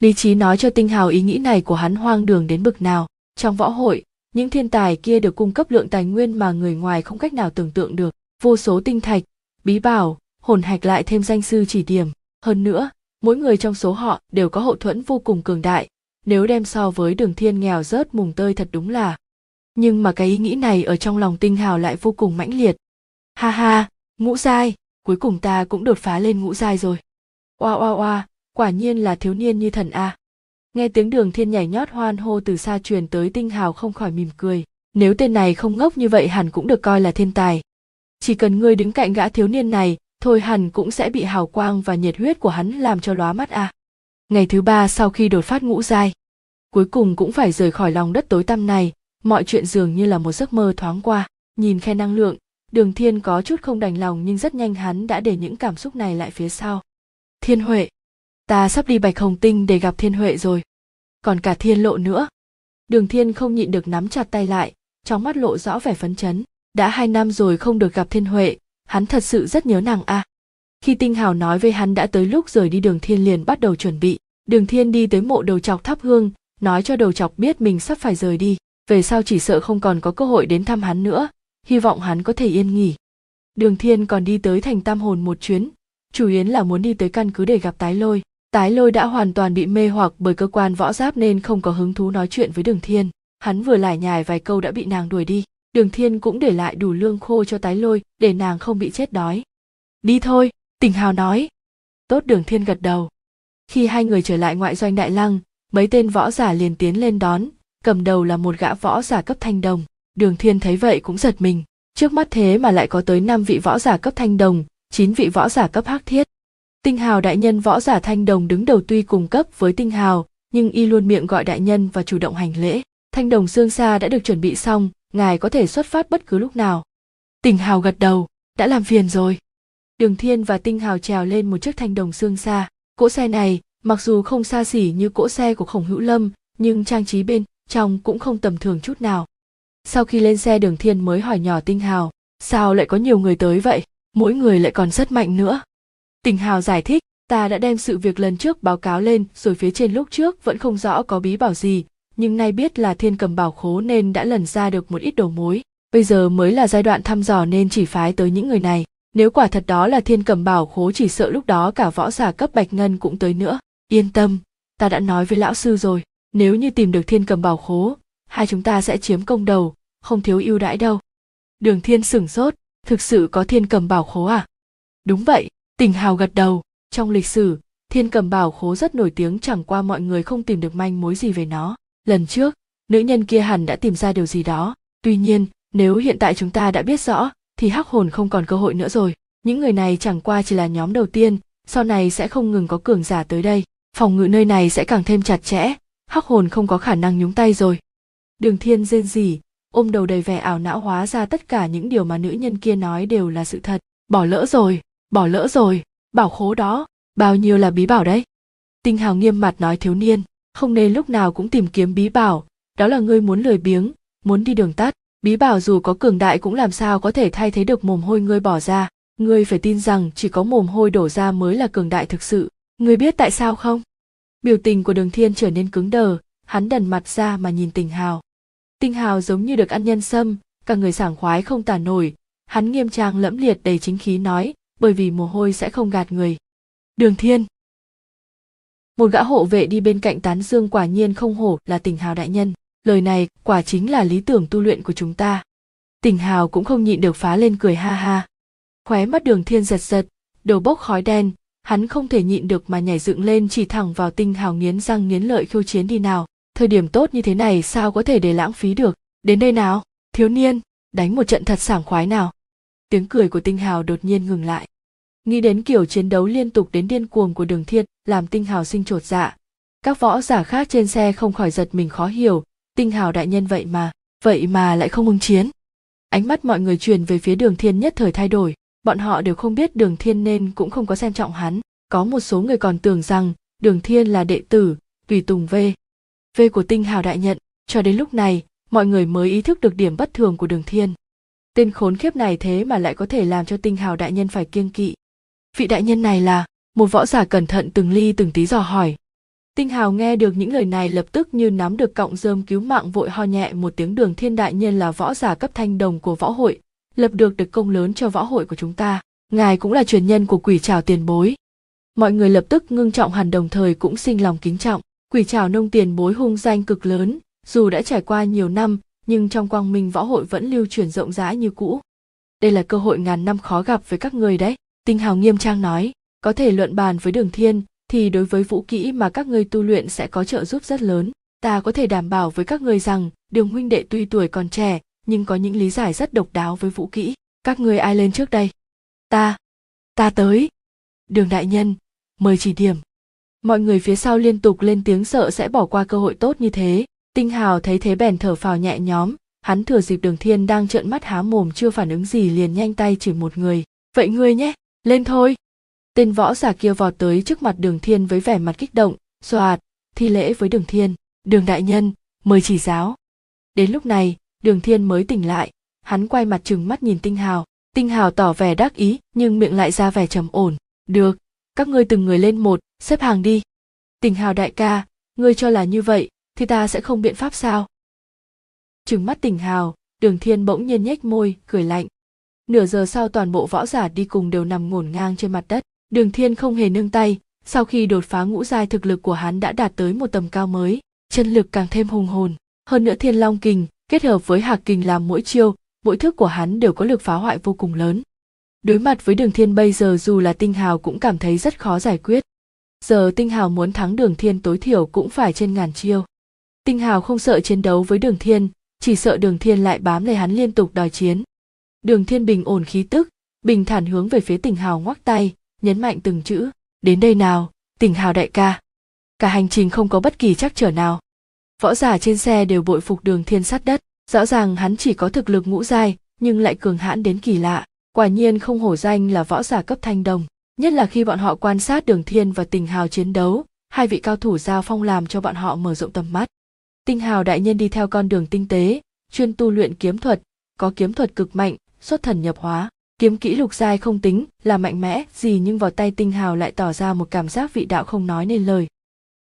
Lý trí nói cho tinh hào ý nghĩ này của hắn hoang đường đến bực nào. Trong võ hội những thiên tài kia được cung cấp lượng tài nguyên mà người ngoài không cách nào tưởng tượng được. Vô số tinh thạch, bí bảo, hồn hạch lại thêm danh sư chỉ điểm. Hơn nữa, mỗi người trong số họ đều có hậu thuẫn vô cùng cường đại. Nếu đem so với đường thiên nghèo rớt mùng tơi thật đúng là. Nhưng mà cái ý nghĩ này ở trong lòng tinh hào lại vô cùng mãnh liệt. Ha ha, ngũ giai, cuối cùng ta cũng đột phá lên ngũ giai rồi. Oa oa oa, quả nhiên là thiếu niên như thần a nghe tiếng đường thiên nhảy nhót hoan hô từ xa truyền tới tinh hào không khỏi mỉm cười. Nếu tên này không ngốc như vậy hẳn cũng được coi là thiên tài. Chỉ cần ngươi đứng cạnh gã thiếu niên này, thôi hẳn cũng sẽ bị hào quang và nhiệt huyết của hắn làm cho lóa mắt a ngày thứ ba sau khi đột phát ngũ giai, cuối cùng cũng phải rời khỏi lòng đất tối tăm này, mọi chuyện dường như là một giấc mơ thoáng qua. Nhìn khe năng lượng, đường thiên có chút không đành lòng nhưng rất nhanh hắn đã để những cảm xúc này lại phía sau. Thiên huệ ta sắp đi bạch hồng tinh để gặp thiên huệ rồi. Còn cả thiên lộ nữa. Đường thiên không nhịn được nắm chặt tay lại, trong mắt lộ rõ vẻ phấn chấn. Đã hai năm rồi không được gặp thiên huệ, hắn thật sự rất nhớ nàng a. Khi tinh hào nói với hắn đã tới lúc rời đi đường thiên liền bắt đầu chuẩn bị. Đường thiên đi tới mộ đầu chọc thắp hương, nói cho đầu chọc biết mình sắp phải rời đi. Về sau chỉ sợ không còn có cơ hội đến thăm hắn nữa, hy vọng hắn có thể yên nghỉ. Đường thiên còn đi tới thành tam hồn một chuyến, chủ yếu là muốn đi tới căn cứ để gặp tái lôi tái lôi đã hoàn toàn bị mê hoặc bởi cơ quan võ giáp nên không có hứng thú nói chuyện với đường thiên. Hắn vừa lải nhải vài câu đã bị nàng đuổi đi. Đường thiên cũng để lại đủ lương khô cho tái lôi để nàng không bị chết đói. Đi thôi, tình hào nói. Tốt, đường thiên gật đầu. Khi hai người trở lại ngoại doanh đại lăng, mấy tên võ giả liền tiến lên đón. Cầm đầu là một gã võ giả cấp thanh đồng. Đường thiên thấy vậy cũng giật mình. Trước mắt thế mà lại có tới năm vị võ giả cấp thanh đồng, chín vị võ giả cấp hắc thiết tinh hào đại nhân võ giả thanh đồng đứng đầu tuy cùng cấp với tinh hào, nhưng y luôn miệng gọi đại nhân và chủ động hành lễ. Thanh đồng xương xa đã được chuẩn bị xong, ngài có thể xuất phát bất cứ lúc nào. Tinh hào gật đầu, đã làm phiền rồi. Đường thiên và tinh hào trèo lên một chiếc thanh đồng xương xa. Cỗ xe này, mặc dù không xa xỉ như cỗ xe của khổng hữu lâm, nhưng trang trí bên trong cũng không tầm thường chút nào. Sau khi lên xe, đường thiên mới hỏi nhỏ tinh hào, sao lại có nhiều người tới vậy? Mỗi người lại còn rất mạnh nữa. Tình hào giải thích, ta đã đem sự việc lần trước báo cáo lên, rồi phía trên lúc trước vẫn không rõ có bí bảo gì, nhưng nay biết là thiên cầm bảo khố nên đã lần ra được một ít đầu mối. Bây giờ mới là giai đoạn thăm dò nên chỉ phái tới những người này. Nếu quả thật đó là thiên cầm bảo khố chỉ sợ lúc đó cả võ giả cấp bạch ngân cũng tới nữa. Yên tâm, ta đã nói với lão sư rồi, nếu như tìm được thiên cầm bảo khố, hai chúng ta sẽ chiếm công đầu, không thiếu ưu đãi đâu. Đường thiên sửng sốt, thực sự có thiên cầm bảo khố à? Đúng vậy tình hào gật đầu. Trong lịch sử, thiên cầm bảo khố rất nổi tiếng, chẳng qua mọi người không tìm được manh mối gì về nó. Lần trước, nữ nhân kia hẳn đã tìm ra điều gì đó. Tuy nhiên, nếu hiện tại chúng ta đã biết rõ, thì hắc hồn không còn cơ hội nữa rồi. Những người này chẳng qua chỉ là nhóm đầu tiên, sau này sẽ không ngừng có cường giả tới đây. Phòng ngự nơi này sẽ càng thêm chặt chẽ. Hắc hồn không có khả năng nhúng tay rồi. Đường thiên rên rỉ, ôm đầu đầy vẻ ảo não hóa ra tất cả những điều mà nữ nhân kia nói đều là sự thật. Bỏ lỡ rồi bỏ lỡ rồi. Bảo khố đó, bao nhiêu là bí bảo đấy? Tinh hào nghiêm mặt nói thiếu niên, không nên lúc nào cũng tìm kiếm bí bảo. Đó là ngươi muốn lười biếng, muốn đi đường tắt. Bí bảo dù có cường đại cũng làm sao có thể thay thế được mồm hôi ngươi bỏ ra. Ngươi phải tin rằng chỉ có mồm hôi đổ ra mới là cường đại thực sự. Ngươi biết tại sao không? Biểu tình của đường thiên trở nên cứng đờ, hắn đần mặt ra mà nhìn tình hào. Tinh hào giống như được ăn nhân sâm, cả người sảng khoái không tả nổi. Hắn nghiêm trang lẫm liệt đầy chính khí nói bởi vì mồ hôi sẽ không gạt người. Đường thiên. Một gã hộ vệ đi bên cạnh tán dương quả nhiên không hổ là tình hào đại nhân. Lời này quả chính là lý tưởng tu luyện của chúng ta. Tình hào cũng không nhịn được phá lên cười ha ha. Khóe mắt đường thiên giật giật, đầu bốc khói đen. Hắn không thể nhịn được mà nhảy dựng lên chỉ thẳng vào tinh hào nghiến răng nghiến lợi khiêu chiến đi nào. Thời điểm tốt như thế này sao có thể để lãng phí được? Đến đây nào, thiếu niên, đánh một trận thật sảng khoái nào tiếng cười của tinh hào đột nhiên ngừng lại. Nghĩ đến kiểu chiến đấu liên tục đến điên cuồng của đường thiên, làm tinh hào sinh trột dạ. Các võ giả khác trên xe không khỏi giật mình khó hiểu, tinh hào đại nhân vậy mà vậy mà lại không ứng chiến. Ánh mắt mọi người truyền về phía đường thiên nhất thời thay đổi, bọn họ đều không biết đường thiên nên cũng không có xem trọng hắn. Có một số người còn tưởng rằng đường thiên là đệ tử, tùy tùng v. V của tinh hào đại nhận, cho đến lúc này, mọi người mới ý thức được điểm bất thường của đường thiên tên khốn khiếp này thế mà lại có thể làm cho tinh hào đại nhân phải kiêng kỵ. Vị đại nhân này là một võ giả cẩn thận từng ly từng tí dò hỏi. Tinh hào nghe được những lời này lập tức như nắm được cọng rơm cứu mạng vội ho nhẹ một tiếng đường thiên đại nhân là võ giả cấp thanh đồng của võ hội, lập được được công lớn cho võ hội của chúng ta. Ngài cũng là truyền nhân của quỷ trào tiền bối. Mọi người lập tức ngưng trọng hẳn đồng thời cũng sinh lòng kính trọng. Quỷ trào nông tiền bối hung danh cực lớn, dù đã trải qua nhiều năm nhưng trong quang minh võ hội vẫn lưu truyền rộng rãi như cũ. Đây là cơ hội ngàn năm khó gặp với các người đấy, tinh hào nghiêm trang nói. Có thể luận bàn với đường thiên, thì đối với vũ kỹ mà các ngươi tu luyện sẽ có trợ giúp rất lớn. Ta có thể đảm bảo với các ngươi rằng, đường huynh đệ tuy tuổi còn trẻ, nhưng có những lý giải rất độc đáo với vũ kỹ. Các ngươi ai lên trước đây? Ta ta tới. Đường đại nhân, mời chỉ điểm. Mọi người phía sau liên tục lên tiếng sợ sẽ bỏ qua cơ hội tốt như thế tinh hào thấy thế bèn thở phào nhẹ nhõm. Hắn thừa dịp đường thiên đang trợn mắt há mồm chưa phản ứng gì liền nhanh tay chỉ một người. Vậy ngươi nhé, lên thôi. Tên võ giả kia vọt tới trước mặt đường thiên với vẻ mặt kích động xoạt thi lễ với đường thiên. Đường đại nhân, mời chỉ giáo. Đến lúc này, đường thiên mới tỉnh lại. Hắn quay mặt trừng mắt nhìn tinh hào. Tinh hào tỏ vẻ đắc ý, nhưng miệng lại ra vẻ trầm ổn. Được, các ngươi từng người lên một, xếp hàng đi. Tinh hào đại ca, ngươi cho là như vậy thì ta sẽ không biện pháp sao? Trừng mắt tỉnh hào, đường thiên bỗng nhiên nhếch môi, cười lạnh. Nửa giờ sau toàn bộ võ giả đi cùng đều nằm ngổn ngang trên mặt đất. Đường thiên không hề nương tay. Sau khi đột phá ngũ giai thực lực của hắn đã đạt tới một tầm cao mới, chân lực càng thêm hùng hồn. Hơn nữa thiên long kình, kết hợp với hạc kình làm mỗi chiêu, mỗi thức của hắn đều có lực phá hoại vô cùng lớn. Đối mặt với đường thiên bây giờ dù là tinh hào cũng cảm thấy rất khó giải quyết. Giờ tinh hào muốn thắng đường thiên tối thiểu cũng phải trên ngàn chiêu tinh hào không sợ chiến đấu với đường thiên, chỉ sợ đường thiên lại bám lấy hắn liên tục đòi chiến. Đường thiên bình ổn khí tức, bình thản hướng về phía Tình hào ngoắc tay, nhấn mạnh từng chữ, đến đây nào Tình hào đại ca. Cả hành trình không có bất kỳ trắc trở nào. Võ giả trên xe đều bội phục đường thiên sát đất, rõ ràng hắn chỉ có thực lực ngũ giai, nhưng lại cường hãn đến kỳ lạ, quả nhiên không hổ danh là võ giả cấp thanh đồng, nhất là khi bọn họ quan sát đường thiên và tình hào chiến đấu, hai vị cao thủ giao phong làm cho bọn họ mở rộng tầm mắt tinh hào đại nhân đi theo con đường tinh tế, chuyên tu luyện kiếm thuật, có kiếm thuật cực mạnh, xuất thần nhập hóa. Kiếm kỹ lục giai không tính là mạnh mẽ gì nhưng vào tay tinh hào lại tỏ ra một cảm giác vị đạo không nói nên lời.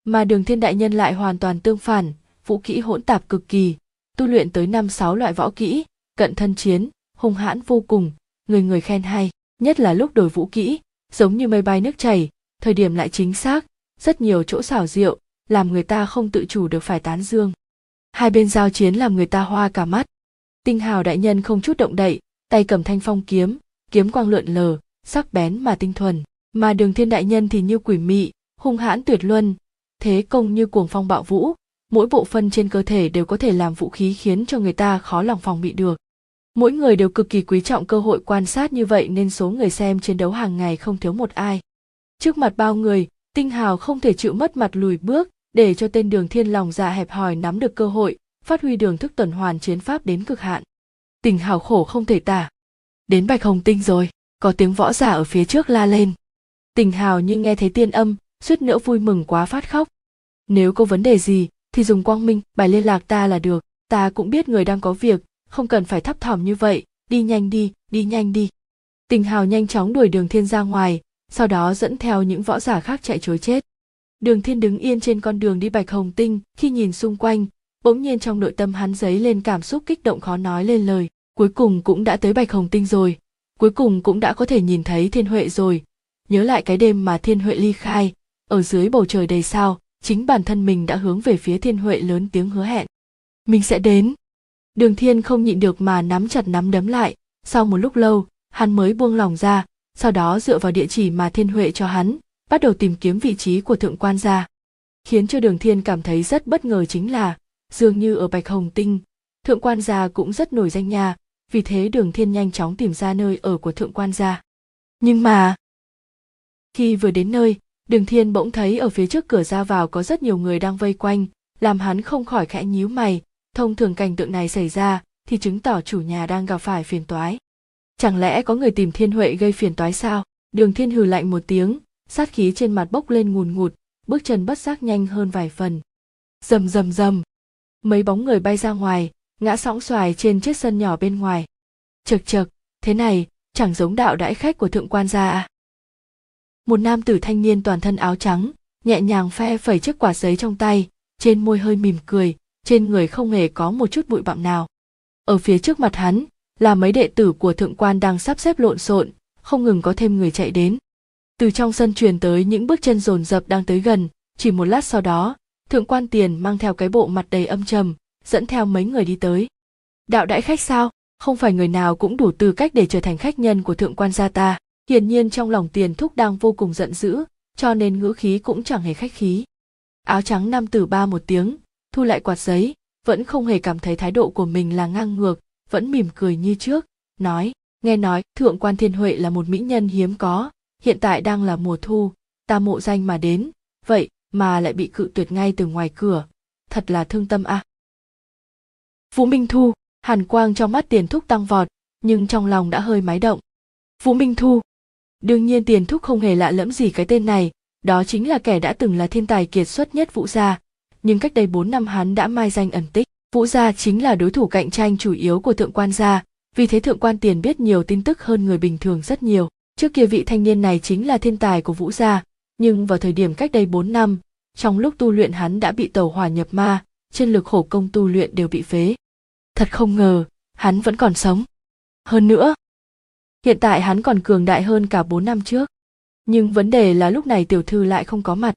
Mà đường thiên đại nhân lại hoàn toàn tương phản, vũ kỹ hỗn tạp cực kỳ, tu luyện tới năm sáu loại võ kỹ, cận thân chiến, hung hãn vô cùng, người người khen hay, nhất là lúc đổi vũ kỹ, giống như mây bay nước chảy, thời điểm lại chính xác, rất nhiều chỗ xảo diệu làm người ta không tự chủ được phải tán dương. Hai bên giao chiến làm người ta hoa cả mắt. Tinh hào đại nhân không chút động đậy, tay cầm thanh phong kiếm kiếm quang lượn lờ, sắc bén mà tinh thuần. Mà đường thiên đại nhân thì như quỷ mị, hung hãn tuyệt luân. Thế công như cuồng phong bạo vũ, mỗi bộ phận trên cơ thể đều có thể làm vũ khí khiến cho người ta khó lòng phòng bị được. Mỗi người đều cực kỳ quý trọng cơ hội quan sát như vậy nên số người xem chiến đấu hàng ngày không thiếu một ai. Trước mặt bao người tinh hào không thể chịu mất mặt lùi bước, để cho tên đường thiên lòng dạ hẹp hòi nắm được cơ hội, phát huy đường thức tuần hoàn chiến pháp đến cực hạn. Tình hào khổ không thể tả. Đến bạch hồng tinh rồi, có tiếng võ giả ở phía trước la lên. Tình hào như nghe thấy tiên âm, suýt nữa vui mừng quá phát khóc. Nếu có vấn đề gì, thì dùng quang minh, bài liên lạc ta là được, ta cũng biết người đang có việc, không cần phải thấp thỏm như vậy, đi nhanh đi đi nhanh đi. Tình hào nhanh chóng đuổi đường thiên ra ngoài sau đó dẫn theo những võ giả khác chạy chối chết. Đường thiên đứng yên trên con đường đi bạch hồng tinh, khi nhìn xung quanh, bỗng nhiên trong nội tâm hắn dấy lên cảm xúc kích động khó nói lên lời. Cuối cùng cũng đã tới bạch hồng tinh rồi. Cuối cùng cũng đã có thể nhìn thấy thiên huệ rồi. Nhớ lại cái đêm mà thiên huệ ly khai, ở dưới bầu trời đầy sao, chính bản thân mình đã hướng về phía thiên huệ lớn tiếng hứa hẹn. Mình sẽ đến. Đường thiên không nhịn được mà nắm chặt nắm đấm lại. Sau một lúc lâu, hắn mới buông lòng ra sau đó dựa vào địa chỉ mà thiên huệ cho hắn, bắt đầu tìm kiếm vị trí của thượng quan gia. Khiến cho đường thiên cảm thấy rất bất ngờ chính là, dường như ở bạch hồng tinh, thượng quan gia cũng rất nổi danh nha. Vì thế đường thiên nhanh chóng tìm ra nơi ở của thượng quan gia. Nhưng mà, khi vừa đến nơi, đường thiên bỗng thấy ở phía trước cửa ra vào có rất nhiều người đang vây quanh, làm hắn không khỏi khẽ nhíu mày. Thông thường cảnh tượng này xảy ra, thì chứng tỏ chủ nhà đang gặp phải phiền toái chẳng lẽ có người tìm thiên huệ gây phiền toái sao? Đường thiên hừ lạnh một tiếng, sát khí trên mặt bốc lên ngùn ngụt, bước chân bất giác nhanh hơn vài phần. Rầm rầm rầm. Mấy bóng người bay ra ngoài, ngã sóng xoài trên chiếc sân nhỏ bên ngoài. Chực chực thế này, chẳng giống đạo đãi khách của thượng quan gia à? Một nam tử thanh niên toàn thân áo trắng, nhẹ nhàng phe phẩy chiếc quả giấy trong tay, trên môi hơi mỉm cười, trên người không hề có một chút bụi bặm nào. Ở phía trước mặt hắn là mấy đệ tử của thượng quan đang sắp xếp lộn xộn, không ngừng có thêm người chạy đến. Từ trong sân truyền tới những bước chân rồn rập đang tới gần, chỉ một lát sau đó, thượng quan tiền mang theo cái bộ mặt đầy âm trầm, dẫn theo mấy người đi tới. Đạo đãi khách sao? Không phải người nào cũng đủ tư cách để trở thành khách nhân của thượng quan gia ta. Hiển nhiên trong lòng tiền thúc đang vô cùng giận dữ, cho nên ngữ khí cũng chẳng hề khách khí. Áo trắng nam tử ba một tiếng, thu lại quạt giấy, vẫn không hề cảm thấy thái độ của mình là ngang ngược vẫn mỉm cười như trước, nói, nghe nói, thượng quan thiên huệ là một mỹ nhân hiếm có, hiện tại đang là mùa thu, ta mộ danh mà đến, vậy mà lại bị cự tuyệt ngay từ ngoài cửa, thật là thương tâm a à. vũ minh thu, hàn quang trong mắt tiền thúc tăng vọt, nhưng trong lòng đã hơi máy động vũ minh thu, đương nhiên tiền thúc không hề lạ lẫm gì cái tên này, đó chính là kẻ đã từng là thiên tài kiệt xuất nhất vũ gia, nhưng cách đây 4 năm hắn đã mai danh ẩn tích vũ gia chính là đối thủ cạnh tranh chủ yếu của thượng quan gia, vì thế thượng quan tiền biết nhiều tin tức hơn người bình thường rất nhiều. Trước kia vị thanh niên này chính là thiên tài của vũ gia, nhưng vào thời điểm cách đây 4 năm, trong lúc tu luyện hắn đã bị tàu hỏa nhập ma chân lực khổ công tu luyện đều bị phế. Thật không ngờ, hắn vẫn còn sống. Hơn nữa, hiện tại hắn còn cường đại hơn cả 4 năm trước. Nhưng vấn đề là lúc này tiểu thư lại không có mặt.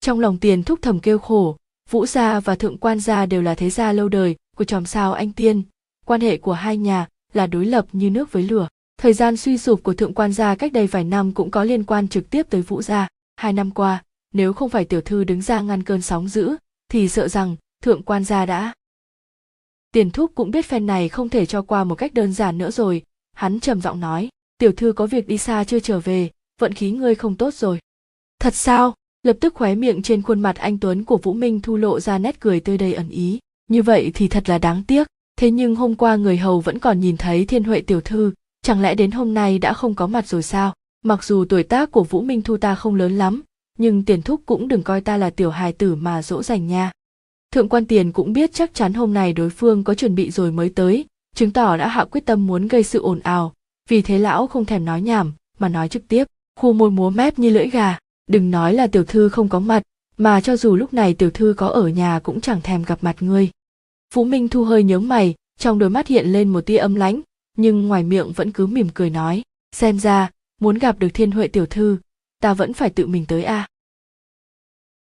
Trong lòng tiền thúc thầm kêu khổ vũ gia và thượng quan gia đều là thế gia lâu đời của chòm sao anh tiên. Quan hệ của hai nhà là đối lập như nước với lửa. Thời gian suy sụp của thượng quan gia cách đây vài năm cũng có liên quan trực tiếp tới vũ gia. Hai năm qua, nếu không phải tiểu thư đứng ra ngăn cơn sóng dữ, thì sợ rằng thượng quan gia đã tiền thúc cũng biết phen này không thể cho qua một cách đơn giản nữa rồi. Hắn trầm giọng nói, tiểu thư có việc đi xa chưa trở về, vận khí ngươi không tốt rồi. Thật sao? Lập tức khóe miệng trên khuôn mặt anh tuấn của vũ minh thu lộ ra nét cười tươi đầy ẩn ý. Như vậy thì thật là đáng tiếc. Thế nhưng hôm qua người hầu vẫn còn nhìn thấy thiên huệ tiểu thư. Chẳng lẽ đến hôm nay đã không có mặt rồi sao? Mặc dù tuổi tác của vũ minh thu ta không lớn lắm, nhưng tiền thúc cũng đừng coi ta là tiểu hài tử mà dỗ dành nha. Thượng quan tiền cũng biết chắc chắn hôm nay đối phương có chuẩn bị rồi mới tới, chứng tỏ đã hạ quyết tâm muốn gây sự ồn ào. Vì thế lão không thèm nói nhảm, mà nói trực tiếp. Khu môi múa mép như lưỡi gà đừng nói là tiểu thư không có mặt, mà cho dù lúc này tiểu thư có ở nhà cũng chẳng thèm gặp mặt ngươi. Vũ minh thu hơi nhớ mày, trong đôi mắt hiện lên một tia âm lãnh, nhưng ngoài miệng vẫn cứ mỉm cười nói, xem ra, muốn gặp được thiên huệ tiểu thư, ta vẫn phải tự mình tới a.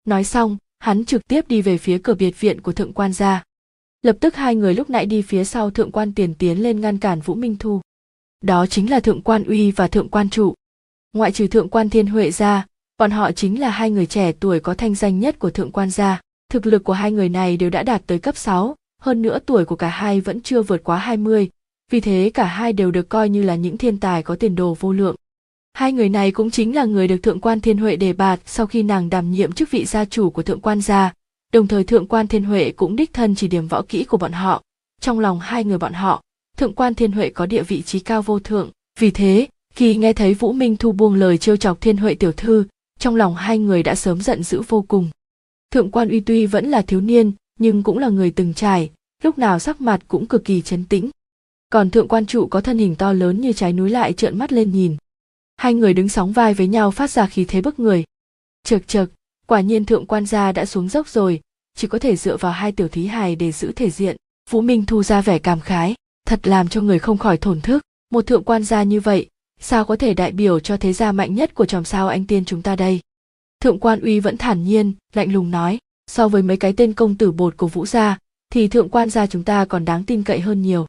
Nói xong, hắn trực tiếp đi về phía cửa biệt viện của thượng quan gia. Lập tức hai người lúc nãy đi phía sau thượng quan tiền tiến lên ngăn cản vũ minh thu. Đó chính là thượng quan uy và thượng quan trụ. Ngoại trừ thượng quan thiên huệ ra bọn họ chính là hai người trẻ tuổi có thanh danh nhất của thượng quan gia thực lực của hai người này đều đã đạt tới cấp 6, hơn nữa tuổi của cả hai vẫn chưa vượt quá 20, vì thế cả hai đều được coi như là những thiên tài có tiền đồ vô lượng. Hai người này cũng chính là người được Thượng quan Thiên Huệ đề bạt sau khi nàng đảm nhiệm chức vị gia chủ của Thượng quan gia, đồng thời Thượng quan Thiên Huệ cũng đích thân chỉ điểm võ kỹ của bọn họ. Trong lòng hai người bọn họ, Thượng quan Thiên Huệ có địa vị trí cao vô thượng, vì thế, khi nghe thấy Vũ Minh Thu buông lời trêu chọc Thiên Huệ tiểu thư, trong lòng hai người đã sớm giận dữ vô cùng. Thượng quan Uy tuy vẫn là thiếu niên, nhưng cũng là người từng trải, lúc nào sắc mặt cũng cực kỳ chấn tĩnh. Còn thượng quan trụ có thân hình to lớn như trái núi lại trợn mắt lên nhìn. Hai người đứng sóng vai với nhau phát ra khí thế bức người. Chật chật, quả nhiên thượng quan gia đã xuống dốc rồi, chỉ có thể dựa vào hai tiểu thí hài để giữ thể diện. Vũ Minh thu ra vẻ cảm khái, thật làm cho người không khỏi thổn thức. Một thượng quan gia như vậy, sao có thể đại biểu cho thế gia mạnh nhất của chòm sao anh tiên chúng ta đây? Thượng quan uy vẫn thản nhiên, lạnh lùng nói, so với mấy cái tên công tử bột của vũ gia, thì thượng quan gia chúng ta còn đáng tin cậy hơn nhiều.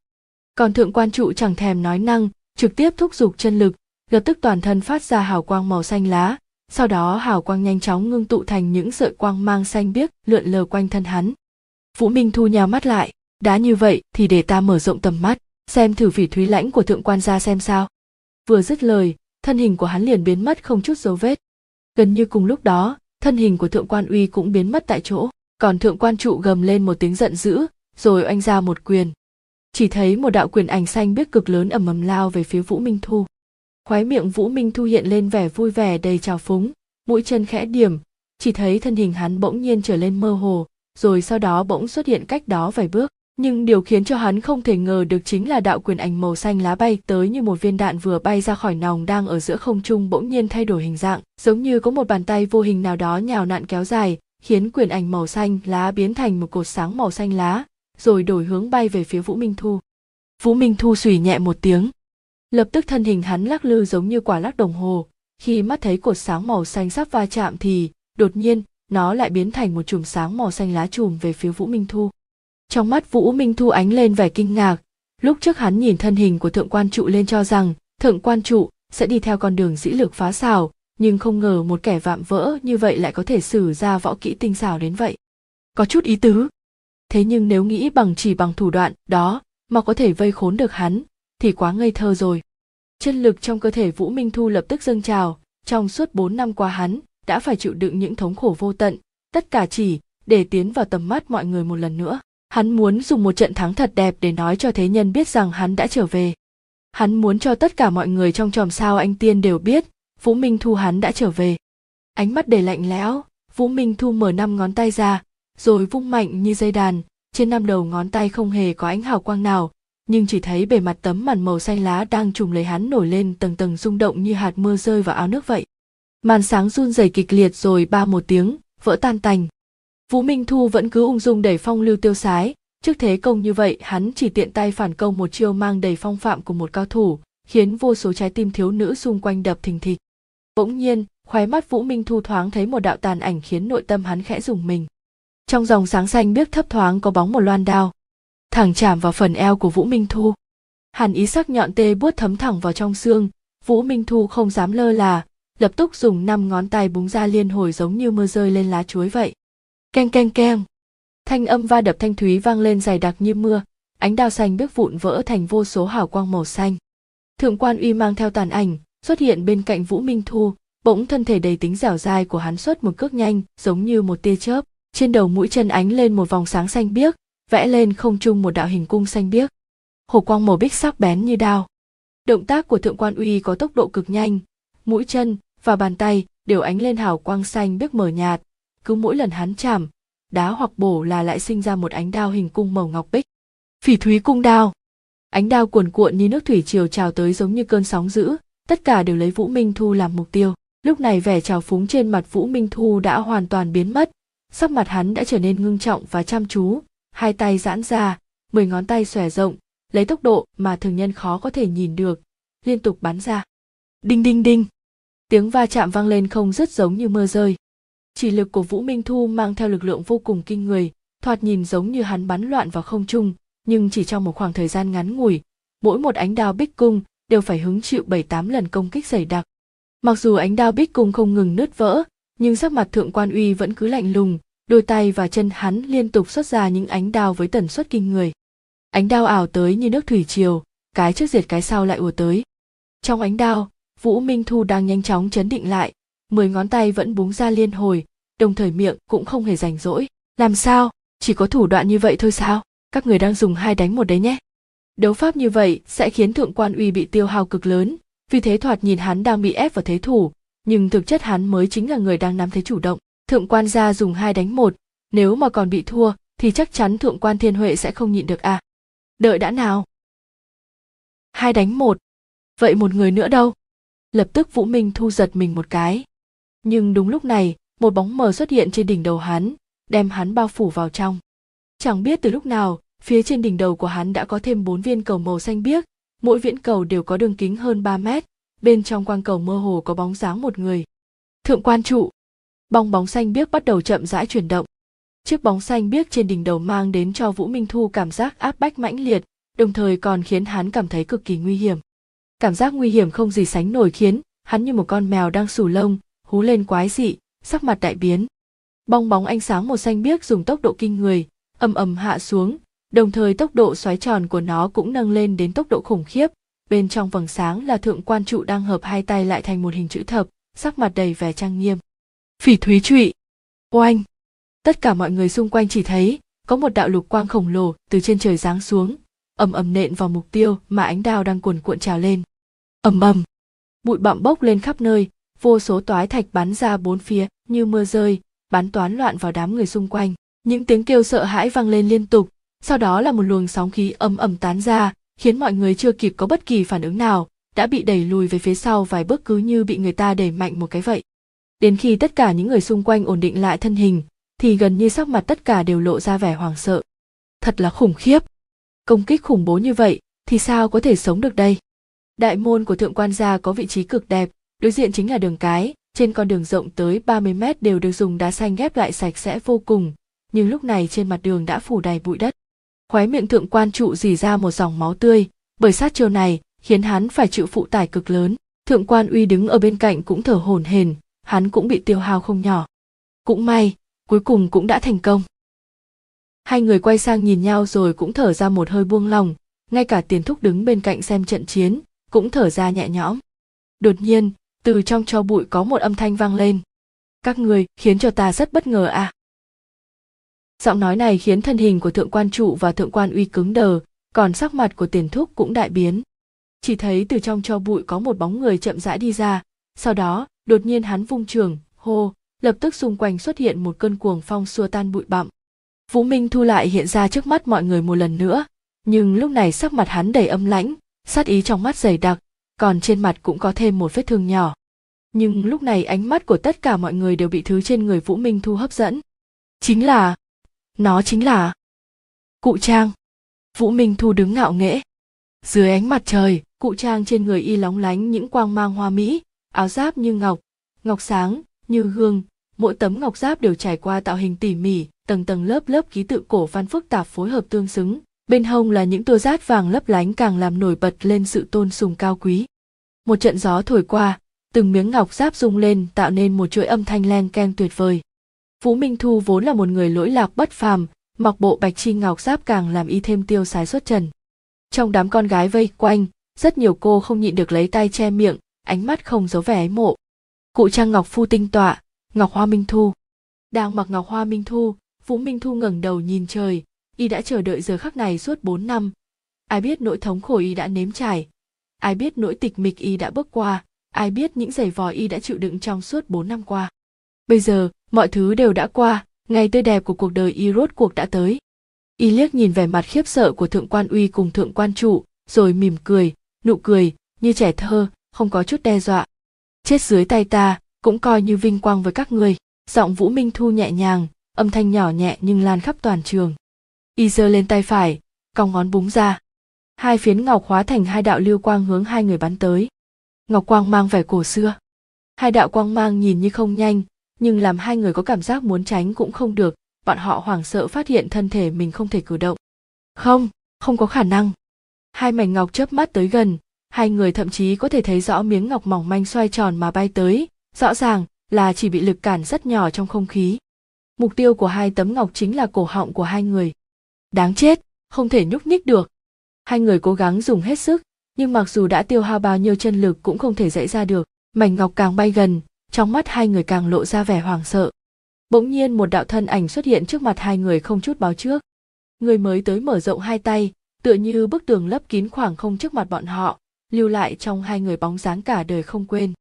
Còn thượng quan trụ chẳng thèm nói năng trực tiếp thúc giục chân lực lập tức toàn thân phát ra hào quang màu xanh lá. Sau đó hào quang nhanh chóng ngưng tụ thành những sợi quang mang xanh biếc lượn lờ quanh thân hắn. Vũ minh thu nhào mắt lại đã như vậy thì để ta mở rộng tầm mắt xem thử vị thúy lãnh của thượng quan gia xem sao vừa dứt lời, thân hình của hắn liền biến mất không chút dấu vết. Gần như cùng lúc đó, thân hình của thượng quan uy cũng biến mất tại chỗ, còn thượng quan trụ gầm lên một tiếng giận dữ, rồi oanh ra một quyền. Chỉ thấy một đạo quyền ảnh xanh biếc cực lớn ầm ầm lao về phía vũ minh thu. Khóe miệng vũ minh thu hiện lên vẻ vui vẻ đầy trào phúng, mũi chân khẽ điểm, chỉ thấy thân hình hắn bỗng nhiên trở lên mơ hồ, rồi sau đó bỗng xuất hiện cách đó vài bước nhưng điều khiến cho hắn không thể ngờ được chính là đạo quyền ảnh màu xanh lá bay tới như một viên đạn vừa bay ra khỏi nòng đang ở giữa không trung bỗng nhiên thay đổi hình dạng, giống như có một bàn tay vô hình nào đó nhào nặn kéo dài, khiến quyền ảnh màu xanh lá biến thành một cột sáng màu xanh lá, rồi đổi hướng bay về phía vũ minh thu. Vũ minh thu sùi nhẹ một tiếng. Lập tức thân hình hắn lắc lư giống như quả lắc đồng hồ. Khi mắt thấy cột sáng màu xanh sắp va chạm thì, đột nhiên, nó lại biến thành một chùm sáng màu xanh lá chùm về phía vũ minh thu trong mắt vũ minh thu ánh lên vẻ kinh ngạc. Lúc trước hắn nhìn thân hình của thượng quan trụ lên cho rằng, thượng quan trụ sẽ đi theo con đường dĩ lực phá xảo, nhưng không ngờ một kẻ vạm vỡ như vậy lại có thể sử ra võ kỹ tinh xảo đến vậy. Có chút ý tứ. Thế nhưng nếu nghĩ bằng chỉ bằng thủ đoạn đó mà có thể vây khốn được hắn, thì quá ngây thơ rồi. Chân lực trong cơ thể vũ minh thu lập tức dâng trào. Trong suốt bốn năm qua hắn đã phải chịu đựng những thống khổ vô tận, tất cả chỉ để tiến vào tầm mắt mọi người một lần nữa hắn muốn dùng một trận thắng thật đẹp để nói cho thế nhân biết rằng hắn đã trở về. Hắn muốn cho tất cả mọi người trong chòm sao anh tiên đều biết, vũ minh thu hắn đã trở về. Ánh mắt đầy lạnh lẽo, vũ minh thu mở năm ngón tay ra, rồi vung mạnh như dây đàn, trên năm đầu ngón tay không hề có ánh hào quang nào, nhưng chỉ thấy bề mặt tấm màn màu xanh lá đang trùm lấy hắn nổi lên tầng tầng rung động như hạt mưa rơi vào áo nước vậy. Màn sáng run rẩy kịch liệt rồi ba một tiếng, vỡ tan tành vũ minh thu vẫn cứ ung dung đẩy phong lưu tiêu sái. Trước thế công như vậy, hắn chỉ tiện tay phản công một chiêu mang đầy phong phạm của một cao thủ, khiến vô số trái tim thiếu nữ xung quanh đập thình thịch. Bỗng nhiên, khóe mắt vũ minh thu thoáng thấy một đạo tàn ảnh khiến nội tâm hắn khẽ rùng mình. Trong dòng sáng xanh biếc thấp thoáng có bóng một loan đao. Thẳng chạm vào phần eo của vũ minh thu. Hàn ý sắc nhọn tê buốt thấm thẳng vào trong xương. Vũ minh thu không dám lơ là, lập tức dùng năm ngón tay búng ra liên hồi giống như mưa rơi lên lá chuối vậy keng keng keng. Thanh âm va đập thanh thúy vang lên dày đặc như mưa. Ánh đao xanh biếc vụn vỡ thành vô số hào quang màu xanh. Thượng quan uy mang theo tàn ảnh, xuất hiện bên cạnh vũ minh thu, bỗng thân thể đầy tính dẻo dai của hắn xuất một cước nhanh, giống như một tia chớp. Trên đầu mũi chân ánh lên một vòng sáng xanh biếc, vẽ lên không trung một đạo hình cung xanh biếc. Hồ quang màu bích sắc bén như đao. Động tác của thượng quan uy có tốc độ cực nhanh. Mũi chân và bàn tay đều ánh lên hào quang xanh biếc mờ nhạt cứ mỗi lần hắn chạm, đá hoặc bổ là lại sinh ra một ánh đao hình cung màu ngọc bích. Phỉ thúy cung đao. Ánh đao cuồn cuộn như nước thủy triều trào tới giống như cơn sóng dữ, tất cả đều lấy vũ minh thu làm mục tiêu. Lúc này vẻ trào phúng trên mặt vũ minh thu đã hoàn toàn biến mất. Sắc mặt hắn đã trở nên ngưng trọng và chăm chú, hai tay giãn ra, mười ngón tay xòe rộng, lấy tốc độ mà thường nhân khó có thể nhìn được, liên tục bắn ra. Đinh đinh đinh. Tiếng va chạm vang lên không rất giống như mưa rơi chỉ lực của vũ minh thu mang theo lực lượng vô cùng kinh người, thoạt nhìn giống như hắn bắn loạn vào không trung, nhưng chỉ trong một khoảng thời gian ngắn ngủi, mỗi một ánh đao bích cung đều phải hứng chịu bảy tám lần công kích dày đặc. Mặc dù ánh đao bích cung không ngừng nứt vỡ, nhưng sắc mặt thượng quan uy vẫn cứ lạnh lùng, đôi tay và chân hắn liên tục xuất ra những ánh đao với tần suất kinh người. Ánh đao ảo tới như nước thủy triều, cái trước diệt cái sau lại ùa tới. Trong ánh đao, vũ minh thu đang nhanh chóng chấn định lại mười ngón tay vẫn búng ra liên hồi, đồng thời miệng cũng không hề rảnh rỗi. Làm sao? Chỉ có thủ đoạn như vậy thôi sao? Các người đang dùng hai đánh một đấy nhé. Đấu pháp như vậy sẽ khiến thượng quan uy bị tiêu hao cực lớn. Vì thế thoạt nhìn hắn đang bị ép vào thế thủ, nhưng thực chất hắn mới chính là người đang nắm thế chủ động. Thượng quan gia dùng hai đánh một. Nếu mà còn bị thua, thì chắc chắn thượng quan thiên huệ sẽ không nhịn được à? Đợi đã nào. Hai đánh một. Vậy một người nữa đâu? Lập tức vũ minh thu giật mình một cái nhưng đúng lúc này, một bóng mờ xuất hiện trên đỉnh đầu hắn, đem hắn bao phủ vào trong. Chẳng biết từ lúc nào, phía trên đỉnh đầu của hắn đã có thêm bốn viên cầu màu xanh biếc, mỗi viễn cầu đều có đường kính hơn 3 mét, bên trong quang cầu mơ hồ có bóng dáng một người. Thượng quan trụ. Bong bóng xanh biếc bắt đầu chậm rãi chuyển động. Chiếc bóng xanh biếc trên đỉnh đầu mang đến cho vũ minh thu cảm giác áp bách mãnh liệt, đồng thời còn khiến hắn cảm thấy cực kỳ nguy hiểm. Cảm giác nguy hiểm không gì sánh nổi khiến hắn như một con mèo đang sù lông hú lên quái dị, sắc mặt đại biến. Bong bóng ánh sáng màu xanh biếc dùng tốc độ kinh người, ầm ầm hạ xuống, đồng thời tốc độ xoáy tròn của nó cũng nâng lên đến tốc độ khủng khiếp. Bên trong vầng sáng là thượng quan trụ đang hợp hai tay lại thành một hình chữ thập, sắc mặt đầy vẻ trang nghiêm. Phỉ thúy trụy. Oanh. Tất cả mọi người xung quanh chỉ thấy, có một đạo lục quang khổng lồ từ trên trời giáng xuống, ầm ầm nện vào mục tiêu mà ánh đao đang cuồn cuộn trào lên. Ầm ầm. Bụi bặm bốc lên khắp nơi vô số toái thạch bắn ra bốn phía, như mưa rơi, bắn toán loạn vào đám người xung quanh. Những tiếng kêu sợ hãi vang lên liên tục. Sau đó là một luồng sóng khí ầm ầm tán ra, khiến mọi người chưa kịp có bất kỳ phản ứng nào, đã bị đẩy lùi về phía sau vài bước cứ như bị người ta đẩy mạnh một cái vậy. Đến khi tất cả những người xung quanh ổn định lại thân hình, thì gần như sắc mặt tất cả đều lộ ra vẻ hoảng sợ. Thật là khủng khiếp! Công kích khủng bố như vậy, thì sao có thể sống được đây? Đại môn của thượng quan gia có vị trí cực đẹp đối diện chính là đường cái, trên con đường rộng tới 30 mét đều được dùng đá xanh ghép lại sạch sẽ vô cùng, nhưng lúc này trên mặt đường đã phủ đầy bụi đất. Khóe miệng thượng quan trụ dì ra một dòng máu tươi, bởi sát chiêu này, khiến hắn phải chịu phụ tải cực lớn. Thượng quan uy đứng ở bên cạnh cũng thở hổn hển, hắn cũng bị tiêu hao không nhỏ. Cũng may, cuối cùng cũng đã thành công. Hai người quay sang nhìn nhau rồi cũng thở ra một hơi buông lòng ngay cả tiền thúc đứng bên cạnh xem trận chiến, cũng thở ra nhẹ nhõm. Đột nhiên từ trong cho bụi có một âm thanh vang lên. Các người, khiến cho ta rất bất ngờ à? Giọng nói này khiến thân hình của thượng quan trụ và thượng quan uy cứng đờ, còn sắc mặt của tiền thúc cũng đại biến. Chỉ thấy từ trong cho bụi có một bóng người chậm rãi đi ra. Sau đó, đột nhiên hắn vung trường, hô, lập tức xung quanh xuất hiện một cơn cuồng phong xua tan bụi bặm. Vũ minh thu lại hiện ra trước mắt mọi người một lần nữa, nhưng lúc này sắc mặt hắn đầy âm lãnh, sát ý trong mắt dày đặc còn trên mặt cũng có thêm một vết thương nhỏ. Nhưng lúc này ánh mắt của tất cả mọi người đều bị thứ trên người vũ minh thu hấp dẫn. Chính là nó chính là cụ trang. Vũ minh thu đứng ngạo nghễ. Dưới ánh mặt trời cụ trang trên người y lóng lánh những quang mang hoa mỹ áo giáp như ngọc ngọc sáng như gương. Mỗi tấm ngọc giáp đều trải qua tạo hình tỉ mỉ tầng tầng lớp lớp ký tự cổ văn phức tạp phối hợp tương xứng bên hông là những tua rát vàng lấp lánh càng làm nổi bật lên sự tôn sùng cao quý. Một trận gió thổi qua, từng miếng ngọc giáp rung lên, tạo nên một chuỗi âm thanh len keng tuyệt vời. Vũ minh thu vốn là một người lỗi lạc bất phàm, mặc bộ bạch chi ngọc giáp càng làm y thêm tiêu sái xuất trần. Trong đám con gái vây quanh, rất nhiều cô không nhịn được lấy tay che miệng, ánh mắt không giấu vẻ ái mộ. Cụ trang ngọc phu tinh tọa, ngọc hoa minh thu. Đang mặc ngọc hoa minh thu vũ minh thu ngẩng đầu nhìn trời y đã chờ đợi giờ khắc này suốt bốn năm. Ai biết nỗi thống khổ y đã nếm trải. Ai biết nỗi tịch mịch y đã bước qua. Ai biết những giày vò y đã chịu đựng trong suốt bốn năm qua. Bây giờ, mọi thứ đều đã qua. Ngày tươi đẹp của cuộc đời y rốt cuộc đã tới. Y liếc nhìn vẻ mặt khiếp sợ của thượng quan uy cùng thượng quan trụ, rồi mỉm cười, nụ cười, như trẻ thơ, không có chút đe dọa. Chết dưới tay ta, cũng coi như vinh quang với các người giọng vũ minh thu nhẹ nhàng, âm thanh nhỏ nhẹ nhưng lan khắp toàn trường y giơ lên tay phải, cong ngón búng ra. Hai phiến ngọc hóa thành hai đạo lưu quang hướng hai người bắn tới. Ngọc quang mang vẻ cổ xưa. Hai đạo quang mang nhìn như không nhanh, nhưng làm hai người có cảm giác muốn tránh cũng không được, bọn họ hoảng sợ phát hiện thân thể mình không thể cử động. Không không có khả năng. Hai mảnh ngọc chớp mắt tới gần, hai người thậm chí có thể thấy rõ miếng ngọc mỏng manh xoay tròn mà bay tới, rõ ràng là chỉ bị lực cản rất nhỏ trong không khí. Mục tiêu của hai tấm ngọc chính là cổ họng của hai người đáng chết, không thể nhúc nhích được. Hai người cố gắng dùng hết sức, nhưng mặc dù đã tiêu hao bao nhiêu chân lực cũng không thể dậy ra được. Mảnh ngọc càng bay gần, trong mắt hai người càng lộ ra vẻ hoảng sợ. Bỗng nhiên một đạo thân ảnh xuất hiện trước mặt hai người không chút báo trước. Người mới tới mở rộng hai tay, tựa như bức tường lấp kín khoảng không trước mặt bọn họ, lưu lại trong hai người bóng dáng cả đời không quên.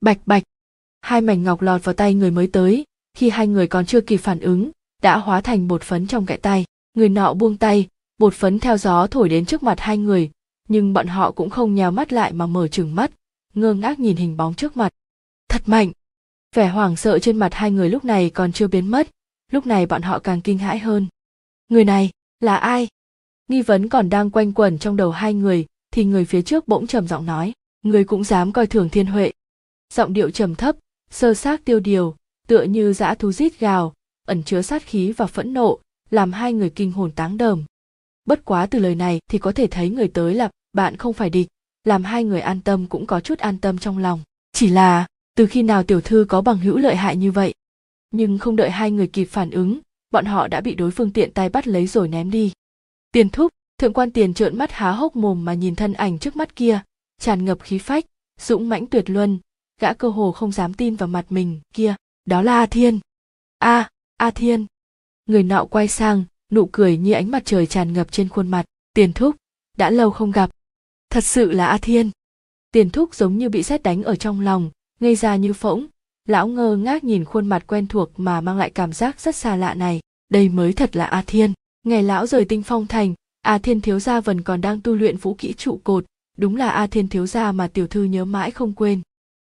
Bạch bạch! Hai mảnh ngọc lọt vào tay người mới tới, khi hai người còn chưa kịp phản ứng, đã hóa thành bột phấn trong cãi tay người nọ buông tay bột phấn theo gió thổi đến trước mặt hai người, nhưng bọn họ cũng không nhào mắt lại mà mở trừng mắt, ngơ ngác nhìn hình bóng trước mặt. Thật mạnh! Vẻ hoảng sợ trên mặt hai người lúc này còn chưa biến mất, lúc này bọn họ càng kinh hãi hơn. Người này, là ai? Nghi vấn còn đang quanh quẩn trong đầu hai người, thì người phía trước bỗng trầm giọng nói, người cũng dám coi thường thiên huệ. Giọng điệu trầm thấp, sơ xác tiêu điều, tựa như dã thú rít gào, ẩn chứa sát khí và phẫn nộ làm hai người kinh hồn táng đờm. Bất quá từ lời này thì có thể thấy người tới là, bạn không phải địch, làm hai người an tâm cũng có chút an tâm trong lòng. Chỉ là, từ khi nào tiểu thư có bằng hữu lợi hại như vậy? Nhưng không đợi hai người kịp phản ứng, bọn họ đã bị đối phương tiện tay bắt lấy rồi ném đi. Tiền thúc, thượng quan tiền trợn mắt há hốc mồm mà nhìn thân ảnh trước mắt kia, tràn ngập khí phách, dũng mãnh tuyệt luân, gã cơ hồ không dám tin vào mặt mình, kia, đó là a thiên. A a thiên người nọ quay sang, nụ cười như ánh mặt trời tràn ngập trên khuôn mặt. Tiền thúc, đã lâu không gặp. Thật sự là a thiên. Tiền thúc giống như bị sét đánh ở trong lòng, ngây ra như phỗng. Lão ngơ ngác nhìn khuôn mặt quen thuộc mà mang lại cảm giác rất xa lạ này. Đây mới thật là a thiên. Ngày lão rời tinh phong thành, a thiên thiếu gia vẫn còn đang tu luyện vũ kỹ trụ cột. Đúng là a thiên thiếu gia mà tiểu thư nhớ mãi không quên.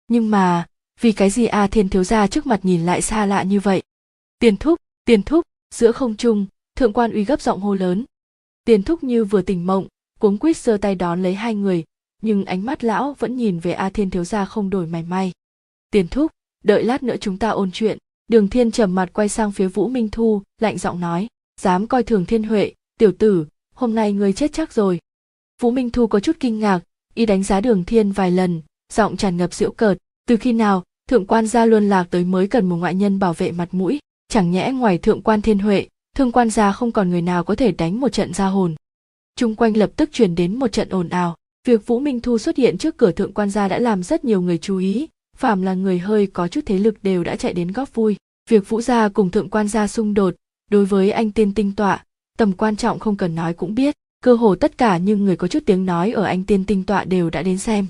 Nhưng mà, vì cái gì a thiên thiếu gia trước mặt nhìn lại xa lạ như vậy? Tiền thúc tiền thúc giữa không trung, thượng quan uy gấp giọng hô lớn. Tiền thúc như vừa tỉnh mộng, cuống quýt giơ tay đón lấy hai người, nhưng ánh mắt lão vẫn nhìn về a thiên thiếu gia không đổi mảy may. Tiền thúc, đợi lát nữa chúng ta ôn chuyện, đường thiên trầm mặt quay sang phía vũ minh thu, lạnh giọng nói, dám coi thường thiên huệ, tiểu tử, hôm nay ngươi chết chắc rồi. Vũ minh thu có chút kinh ngạc, y đánh giá đường thiên vài lần, giọng tràn ngập giễu cợt, từ khi nào, thượng quan gia luôn lạc tới mới cần một ngoại nhân bảo vệ mặt mũi chẳng nhẽ ngoài thượng quan thiên huệ, thương quan gia không còn người nào có thể đánh một trận ra hồn. Chung quanh lập tức truyền đến một trận ồn ào, việc vũ minh thu xuất hiện trước cửa thượng quan gia đã làm rất nhiều người chú ý, phàm là người hơi có chút thế lực đều đã chạy đến góp vui. Việc vũ gia cùng thượng quan gia xung đột, đối với anh tiên tinh tọa, tầm quan trọng không cần nói cũng biết, cơ hồ tất cả những người có chút tiếng nói ở anh tiên tinh tọa đều đã đến xem.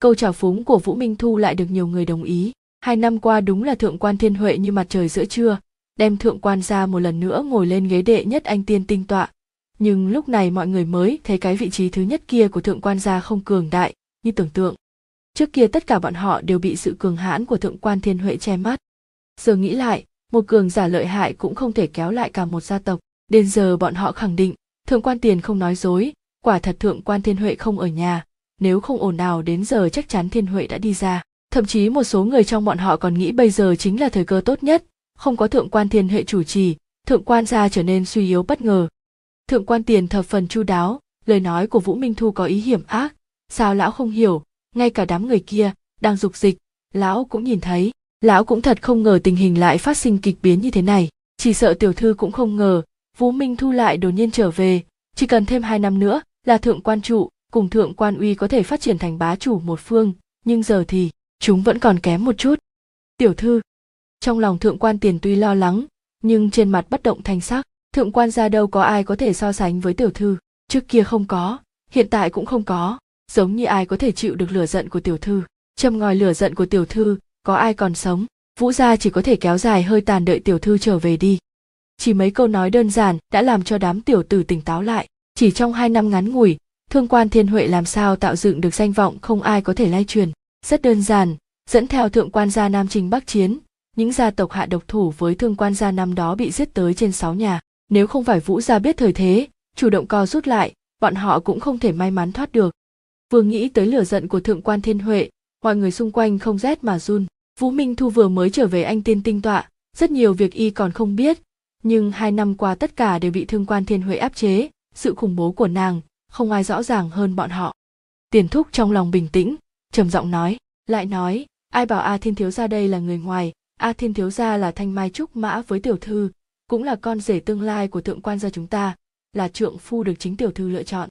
Câu trào phúng của vũ minh thu lại được nhiều người đồng ý. Hai năm qua đúng là thượng quan thiên huệ như mặt trời giữa trưa đem thượng quan ra một lần nữa ngồi lên ghế đệ nhất anh tiên tinh tọa. Nhưng lúc này mọi người mới thấy cái vị trí thứ nhất kia của thượng quan gia không cường đại như tưởng tượng. Trước kia tất cả bọn họ đều bị sự cường hãn của thượng quan thiên huệ che mắt. Giờ nghĩ lại, một cường giả lợi hại cũng không thể kéo lại cả một gia tộc. Đến giờ bọn họ khẳng định, thượng quan tiền không nói dối, quả thật thượng quan thiên huệ không ở nhà. Nếu không ồn nào đến giờ chắc chắn thiên huệ đã đi ra. Thậm chí một số người trong bọn họ còn nghĩ bây giờ chính là thời cơ tốt nhất không có thượng quan thiên hệ chủ trì, thượng quan gia trở nên suy yếu bất ngờ. Thượng quan tiền thập phần chu đáo, lời nói của vũ minh thu có ý hiểm ác. Sao lão không hiểu, ngay cả đám người kia, đang dục dịch, lão cũng nhìn thấy. Lão cũng thật không ngờ tình hình lại phát sinh kịch biến như thế này. Chỉ sợ tiểu thư cũng không ngờ, vũ minh thu lại đột nhiên trở về. Chỉ cần thêm hai năm nữa, là thượng quan trụ, cùng thượng quan uy có thể phát triển thành bá chủ một phương. Nhưng giờ thì, chúng vẫn còn kém một chút. Tiểu thư trong lòng thượng quan tiền tuy lo lắng, nhưng trên mặt bất động thanh sắc. Thượng quan gia đâu có ai có thể so sánh với tiểu thư. Trước kia không có, hiện tại cũng không có. Giống như ai có thể chịu được lửa giận của tiểu thư. Châm ngòi lửa giận của tiểu thư, có ai còn sống? Vũ gia chỉ có thể kéo dài hơi tàn đợi tiểu thư trở về đi. Chỉ mấy câu nói đơn giản đã làm cho đám tiểu tử tỉnh táo lại. Chỉ trong hai năm ngắn ngủi thương quan thiên huệ làm sao tạo dựng được danh vọng không ai có thể lay truyền. Rất đơn giản, dẫn theo thượng quan gia nam trình bắc chiến những gia tộc hạ độc thủ với thương quan gia năm đó bị giết tới trên sáu nhà. Nếu không phải vũ gia biết thời thế, chủ động co rút lại, bọn họ cũng không thể may mắn thoát được. Vừa nghĩ tới lửa giận của thượng quan thiên huệ, mọi người xung quanh không rét mà run. Vũ minh thu vừa mới trở về anh tiên tinh tọa, rất nhiều việc y còn không biết, nhưng hai năm qua tất cả đều bị thương quan thiên huệ áp chế, sự khủng bố của nàng, không ai rõ ràng hơn bọn họ. Tiền thúc trong lòng bình tĩnh, trầm giọng nói, lại nói, ai bảo a thiên thiếu gia đây là người ngoài a thiên thiếu gia là thanh mai trúc mã với tiểu thư, cũng là con rể tương lai của thượng quan gia chúng ta, là trượng phu được chính tiểu thư lựa chọn.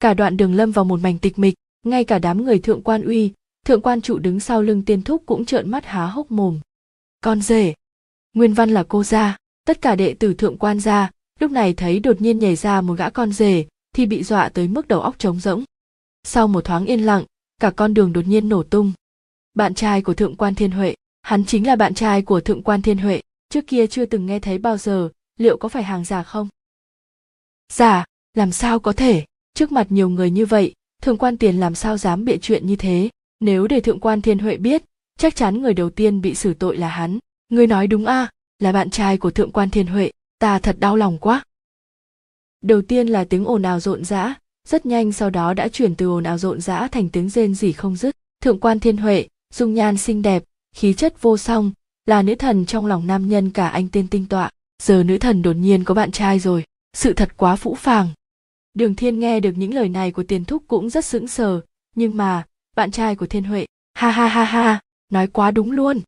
Cả đoạn đường lâm vào một mảnh tịch mịch, ngay cả đám người thượng quan uy, thượng quan trụ đứng sau lưng tiên thúc cũng trợn mắt há hốc mồm. Con rể! Nguyên văn là cô gia, tất cả đệ tử thượng quan gia, lúc này thấy đột nhiên nhảy ra một gã con rể, thì bị dọa tới mức đầu óc trống rỗng. Sau một thoáng yên lặng, cả con đường đột nhiên nổ tung. Bạn trai của thượng quan thiên huệ hắn chính là bạn trai của thượng quan thiên huệ trước kia chưa từng nghe thấy bao giờ liệu có phải hàng giả không? Giả làm sao có thể? Trước mặt nhiều người như vậy thượng quan tiền làm sao dám bịa chuyện như thế? Nếu để thượng quan thiên huệ biết chắc chắn người đầu tiên bị xử tội là hắn. Ngươi nói đúng a à, là bạn trai của thượng quan thiên huệ ta thật đau lòng quá. Đầu tiên là tiếng ồn ào rộn rã rất nhanh sau đó đã chuyển từ ồn ào rộn rã thành tiếng rên rỉ không dứt. Thượng quan thiên huệ dung nhan xinh đẹp khí chất vô song, là nữ thần trong lòng nam nhân cả anh tên tinh tọa. Giờ nữ thần đột nhiên có bạn trai rồi, sự thật quá phũ phàng. Đường thiên nghe được những lời này của tiền thúc cũng rất sững sờ, nhưng mà, bạn trai của thiên huệ, ha ha ha ha, nói quá đúng luôn.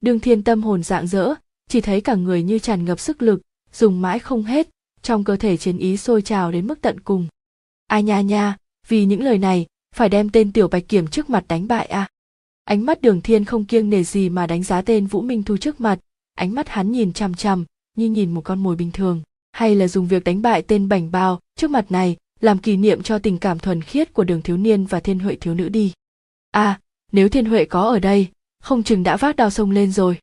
Đường thiên tâm hồn rạng rỡ, chỉ thấy cả người như tràn ngập sức lực, dùng mãi không hết, trong cơ thể chiến ý sôi trào đến mức tận cùng. Ai nha nha, vì những lời này, phải đem tên tiểu bạch kiểm trước mặt đánh bại à? Ánh mắt đường thiên không kiêng nề gì mà đánh giá tên vũ minh thu trước mặt. Ánh mắt hắn nhìn chằm chằm, như nhìn một con mồi bình thường. Hay là dùng việc đánh bại tên bảnh bao, trước mặt này, làm kỷ niệm cho tình cảm thuần khiết của đường thiếu niên và thiên huệ thiếu nữ đi. À nếu thiên huệ có ở đây, không chừng đã vác đao sông lên rồi.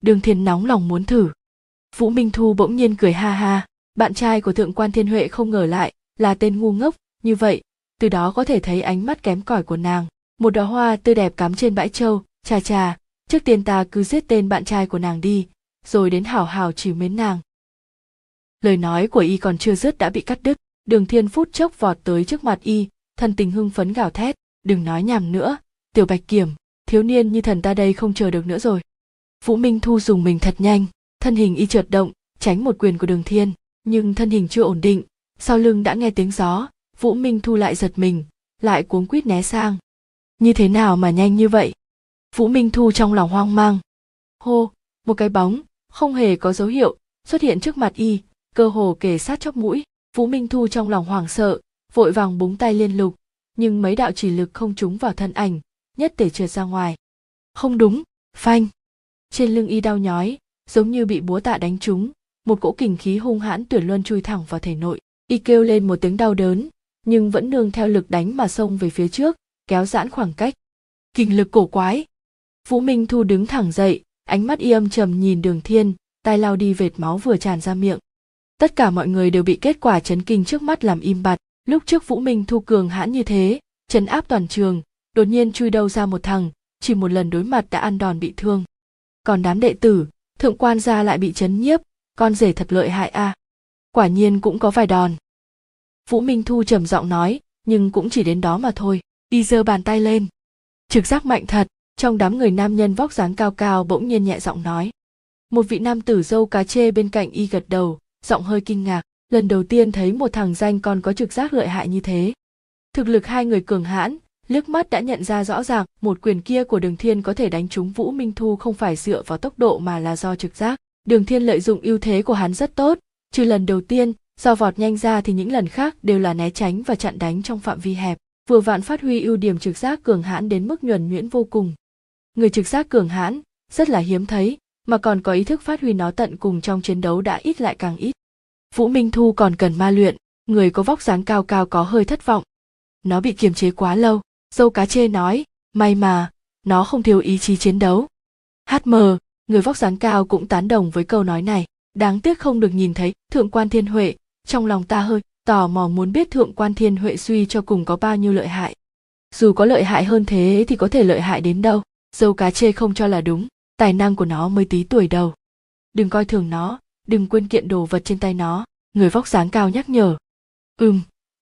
Đường thiên nóng lòng muốn thử. Vũ minh thu bỗng nhiên cười ha ha. Bạn trai của thượng quan thiên huệ không ngờ lại là tên ngu ngốc, như vậy, từ đó có thể thấy ánh mắt kém cỏi của nàng một đóa hoa tươi đẹp cắm trên bãi châu chà chà, trước tiên ta cứ giết tên bạn trai của nàng đi, rồi đến hảo hảo chỉ mến nàng. Lời nói của y còn chưa dứt đã bị cắt đứt. Đường thiên phút chốc vọt tới trước mặt y, thân tình hưng phấn gào thét. Đừng nói nhảm nữa, tiểu bạch kiểm, thiếu niên như thần ta đây không chờ được nữa rồi. Vũ minh thu dùng mình thật nhanh, thân hình y trượt động, tránh một quyền của đường thiên, nhưng thân hình chưa ổn định. Sau lưng đã nghe tiếng gió, vũ minh thu lại giật mình, lại cuống quýt né sang như thế nào mà nhanh như vậy? Vũ minh thu trong lòng hoang mang. Hô, một cái bóng, không hề có dấu hiệu, xuất hiện trước mặt y, cơ hồ kề sát chóp mũi. Vũ minh thu trong lòng hoảng sợ, vội vàng búng tay liên lục, nhưng mấy đạo chỉ lực không trúng vào thân ảnh, nhất để trượt ra ngoài. Không đúng, phanh. Trên lưng y đau nhói, giống như bị búa tạ đánh trúng, một cỗ kình khí hung hãn tuyển luân chui thẳng vào thể nội. Y kêu lên một tiếng đau đớn, nhưng vẫn nương theo lực đánh mà xông về phía trước kéo giãn khoảng cách. Kình lực cổ quái. Vũ minh thu đứng thẳng dậy, ánh mắt y âm trầm nhìn đường thiên tay lao đi vệt máu vừa tràn ra miệng. Tất cả mọi người đều bị kết quả chấn kinh trước mắt làm im bặt. Lúc trước vũ minh thu cường hãn như thế chấn áp toàn trường, đột nhiên chui đâu ra một thằng, chỉ một lần đối mặt đã ăn đòn bị thương. Còn đám đệ tử, thượng quan gia lại bị chấn nhiếp, con rể thật lợi hại a. À. quả nhiên cũng có vài đòn. Vũ minh thu trầm giọng nói, nhưng cũng chỉ đến đó mà thôi y giơ bàn tay lên. Trực giác mạnh thật, trong đám người nam nhân vóc dáng cao cao bỗng nhiên nhẹ giọng nói. Một vị nam tử dâu cá chê bên cạnh y gật đầu, giọng hơi kinh ngạc, lần đầu tiên thấy một thằng danh còn có trực giác lợi hại như thế. Thực lực hai người cường hãn, liếc mắt đã nhận ra rõ ràng, một quyền kia của đường thiên có thể đánh trúng vũ minh thu không phải dựa vào tốc độ mà là do trực giác. Đường thiên lợi dụng ưu thế của hắn rất tốt, trừ lần đầu tiên, do vọt nhanh ra thì những lần khác đều là né tránh và chặn đánh trong phạm vi hẹp vừa vặn phát huy ưu điểm trực giác cường hãn đến mức nhuần nhuyễn vô cùng. Người trực giác cường hãn, rất là hiếm thấy, mà còn có ý thức phát huy nó tận cùng trong chiến đấu đã ít lại càng ít. Vũ minh thu còn cần ma luyện, người có vóc dáng cao cao có hơi thất vọng. Nó bị kiềm chế quá lâu, dâu cá chê nói, may mà, nó không thiếu ý chí chiến đấu. Hm người vóc dáng cao cũng tán đồng với câu nói này. Đáng tiếc không được nhìn thấy thượng quan thiên huệ, trong lòng ta hơi tò mò muốn biết thượng quan thiên huệ suy cho cùng có bao nhiêu lợi hại. Dù có lợi hại hơn thế thì có thể lợi hại đến đâu, dâu cá chê không cho là đúng, tài năng của nó mới tí tuổi đầu. Đừng coi thường nó, đừng quên kiện đồ vật trên tay nó, người vóc dáng cao nhắc nhở. Ừm,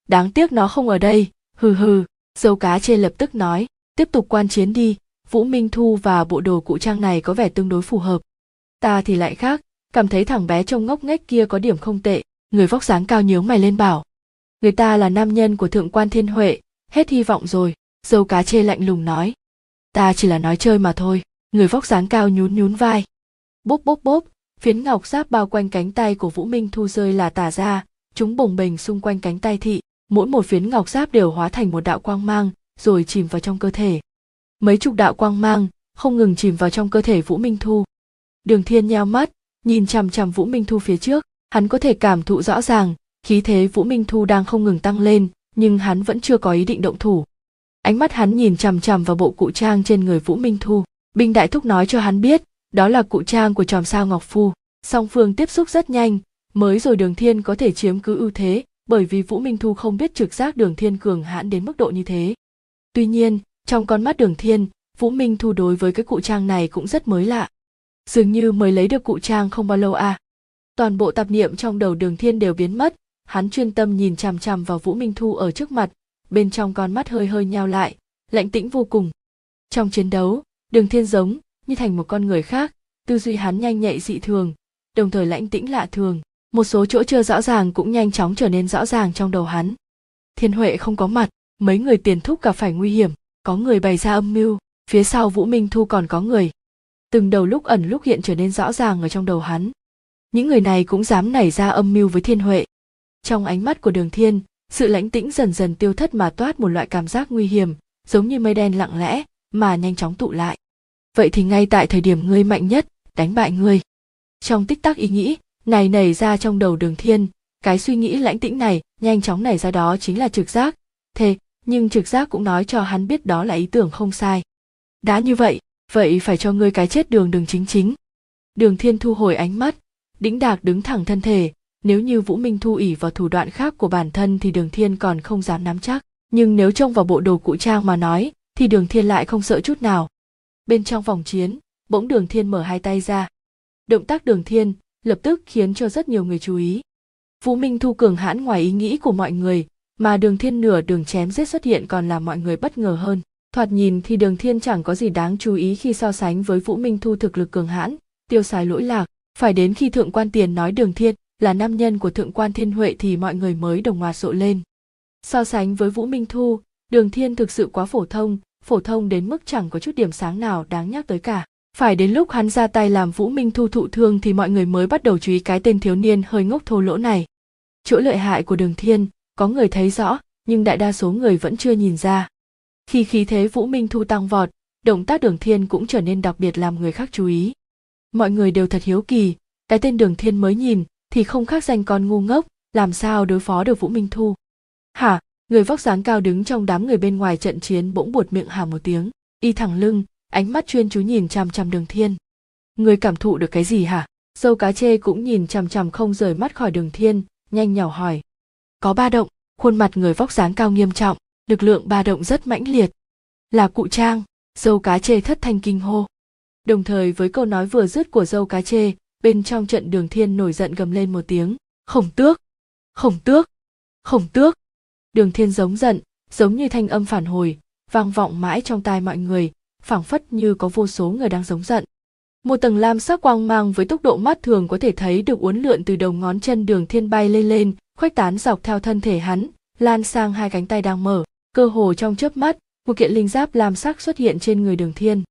đáng tiếc nó không ở đây, hừ hừ, dâu cá chê lập tức nói, tiếp tục quan chiến đi, vũ minh thu và bộ đồ cụ trang này có vẻ tương đối phù hợp. Ta thì lại khác, cảm thấy thằng bé trông ngốc nghếch kia có điểm không tệ người vóc dáng cao nhướng mày lên bảo, người ta là nam nhân của thượng quan thiên huệ, hết hy vọng rồi. Dâu cá chê lạnh lùng nói, ta chỉ là nói chơi mà thôi. Người vóc dáng cao nhún nhún vai. Bốp bốp bốp, phiến ngọc giáp bao quanh cánh tay của vũ minh thu rơi là tả ra, chúng bồng bềnh xung quanh cánh tay thị. Mỗi một phiến ngọc giáp đều hóa thành một đạo quang mang, rồi chìm vào trong cơ thể. Mấy chục đạo quang mang, không ngừng chìm vào trong cơ thể vũ minh thu. Đường thiên nheo mắt, nhìn chằm chằm vũ minh thu phía trước hắn có thể cảm thụ rõ ràng, khí thế vũ minh thu đang không ngừng tăng lên, nhưng hắn vẫn chưa có ý định động thủ. Ánh mắt hắn nhìn chằm chằm vào bộ cụ trang trên người vũ minh thu. Binh đại thúc nói cho hắn biết, đó là cụ trang của tròm sao ngọc phu. Song phương tiếp xúc rất nhanh, mới rồi đường thiên có thể chiếm cứ ưu thế, bởi vì vũ minh thu không biết trực giác đường thiên cường hãn đến mức độ như thế. Tuy nhiên, trong con mắt đường thiên, vũ minh thu đối với cái cụ trang này cũng rất mới lạ. Dường như mới lấy được cụ trang không bao lâu à toàn bộ tạp niệm trong đầu đường thiên đều biến mất, hắn chuyên tâm nhìn chằm chằm vào vũ minh thu ở trước mặt, bên trong con mắt hơi hơi nhao lại, lạnh tĩnh vô cùng. Trong chiến đấu, đường thiên giống như thành một con người khác, tư duy hắn nhanh nhạy dị thường, đồng thời lãnh tĩnh lạ thường. Một số chỗ chưa rõ ràng cũng nhanh chóng trở nên rõ ràng trong đầu hắn. Thiên huệ không có mặt, mấy người tiền thúc gặp phải nguy hiểm, có người bày ra âm mưu, phía sau vũ minh thu còn có người. Từng đầu lúc ẩn lúc hiện trở nên rõ ràng ở trong đầu hắn những người này cũng dám nảy ra âm mưu với thiên huệ. Trong ánh mắt của đường thiên, sự lãnh tĩnh dần dần tiêu thất mà toát một loại cảm giác nguy hiểm, giống như mây đen lặng lẽ, mà nhanh chóng tụ lại. Vậy thì ngay tại thời điểm ngươi mạnh nhất, đánh bại ngươi. Trong tích tắc ý nghĩ, này nảy ra trong đầu đường thiên, cái suy nghĩ lãnh tĩnh này, nhanh chóng nảy ra đó chính là trực giác. Thế nhưng trực giác cũng nói cho hắn biết đó là ý tưởng không sai. Đã như vậy vậy phải cho ngươi cái chết đường đường chính chính. Đường thiên thu hồi ánh mắt đĩnh đạc đứng thẳng thân thể, nếu như vũ minh thu ỉ vào thủ đoạn khác của bản thân thì đường thiên còn không dám nắm chắc. Nhưng nếu trông vào bộ đồ cụ trang mà nói, thì đường thiên lại không sợ chút nào. Bên trong vòng chiến, bỗng đường thiên mở hai tay ra. Động tác đường thiên lập tức khiến cho rất nhiều người chú ý. Vũ minh thu cường hãn ngoài ý nghĩ của mọi người, mà đường thiên nửa đường chém giết xuất hiện còn làm mọi người bất ngờ hơn. Thoạt nhìn thì đường thiên chẳng có gì đáng chú ý khi so sánh với vũ minh thu thực lực cường hãn, tiêu xài lỗi lạc phải đến khi thượng quan tiền nói đường thiên là nam nhân của thượng quan thiên huệ thì mọi người mới đồng loạt rộ lên. So sánh với vũ minh thu, đường thiên thực sự quá phổ thông phổ thông đến mức chẳng có chút điểm sáng nào đáng nhắc tới cả. Phải đến lúc hắn ra tay làm vũ minh thu thụ thương thì mọi người mới bắt đầu chú ý cái tên thiếu niên hơi ngốc thô lỗ này. Chỗ lợi hại của đường thiên, có người thấy rõ, nhưng đại đa số người vẫn chưa nhìn ra. Khi khí thế vũ minh thu tăng vọt, động tác đường thiên cũng trở nên đặc biệt làm người khác chú ý mọi người đều thật hiếu kỳ. Cái tên đường thiên mới nhìn, thì không khác danh con ngu ngốc, làm sao đối phó được vũ minh thu? Hả? Người vóc dáng cao đứng trong đám người bên ngoài trận chiến bỗng buột miệng hà một tiếng, y thẳng lưng, ánh mắt chuyên chú nhìn chằm chằm đường thiên. Người cảm thụ được cái gì hả? Dâu cá chê cũng nhìn chằm chằm không rời mắt khỏi đường thiên, nhanh nhỏ hỏi. Có ba động, khuôn mặt người vóc dáng cao nghiêm trọng, lực lượng ba động rất mãnh liệt. Là cụ trang dâu cá chê thất thanh kinh hô đồng thời với câu nói vừa dứt của dâu cá chê, bên trong trận đường thiên nổi giận gầm lên một tiếng, khổng tước! Khổng tước! Khổng tước! Đường thiên giống giận, giống như thanh âm phản hồi, vang vọng mãi trong tai mọi người, phảng phất như có vô số người đang giống giận. Một tầng lam sắc quang mang với tốc độ mắt thường có thể thấy được uốn lượn từ đầu ngón chân đường thiên bay lên lên, khuếch tán dọc theo thân thể hắn, lan sang hai cánh tay đang mở. Cơ hồ trong chớp mắt, một kiện linh giáp lam sắc xuất hiện trên người đường thiên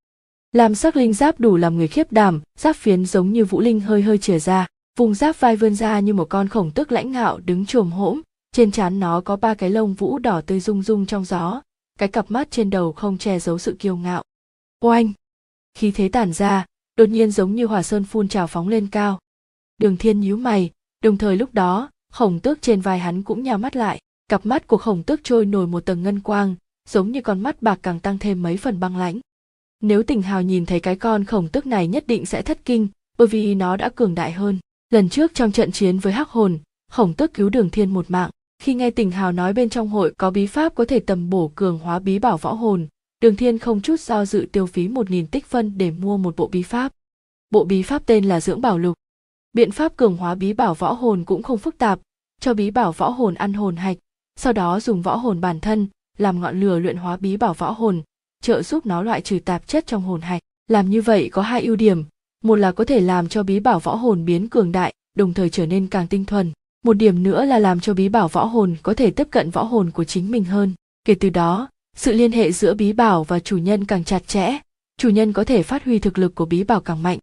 làm sắc linh giáp đủ làm người khiếp đảm, giáp phiến giống như vũ linh hơi hơi chìa ra, vùng giáp vai vươn ra như một con khổng tức lãnh ngạo đứng chồm hỗm trên trán nó có ba cái lông vũ đỏ tươi rung rung trong gió, cái cặp mắt trên đầu không che giấu sự kiêu ngạo. Oanh! Khí thế tản ra, đột nhiên giống như hỏa sơn phun trào phóng lên cao. Đường thiên nhíu mày, đồng thời lúc đó, khổng tước trên vai hắn cũng nhào mắt lại, cặp mắt của khổng tước trôi nổi một tầng ngân quang, giống như con mắt bạc càng tăng thêm mấy phần băng lãnh nếu tỉnh hào nhìn thấy cái con khổng tước này nhất định sẽ thất kinh, bởi vì nó đã cường đại hơn. Lần trước trong trận chiến với hắc hồn, khổng tước cứu đường thiên một mạng. Khi nghe tỉnh hào nói bên trong hội có bí pháp có thể tầm bổ cường hóa bí bảo võ hồn, đường thiên không chút do dự tiêu phí một nghìn tích phân để mua một bộ bí pháp. Bộ bí pháp tên là dưỡng bảo lục. Biện pháp cường hóa bí bảo võ hồn cũng không phức tạp, cho bí bảo võ hồn ăn hồn hạch, sau đó dùng võ hồn bản thân, làm ngọn lửa luyện hóa bí bảo võ hồn trợ giúp nó loại trừ tạp chất trong hồn hạch. Làm như vậy có hai ưu điểm. Một là có thể làm cho bí bảo võ hồn biến cường đại, đồng thời trở nên càng tinh thuần. Một điểm nữa là làm cho bí bảo võ hồn có thể tiếp cận võ hồn của chính mình hơn. Kể từ đó, sự liên hệ giữa bí bảo và chủ nhân càng chặt chẽ, chủ nhân có thể phát huy thực lực của bí bảo càng mạnh.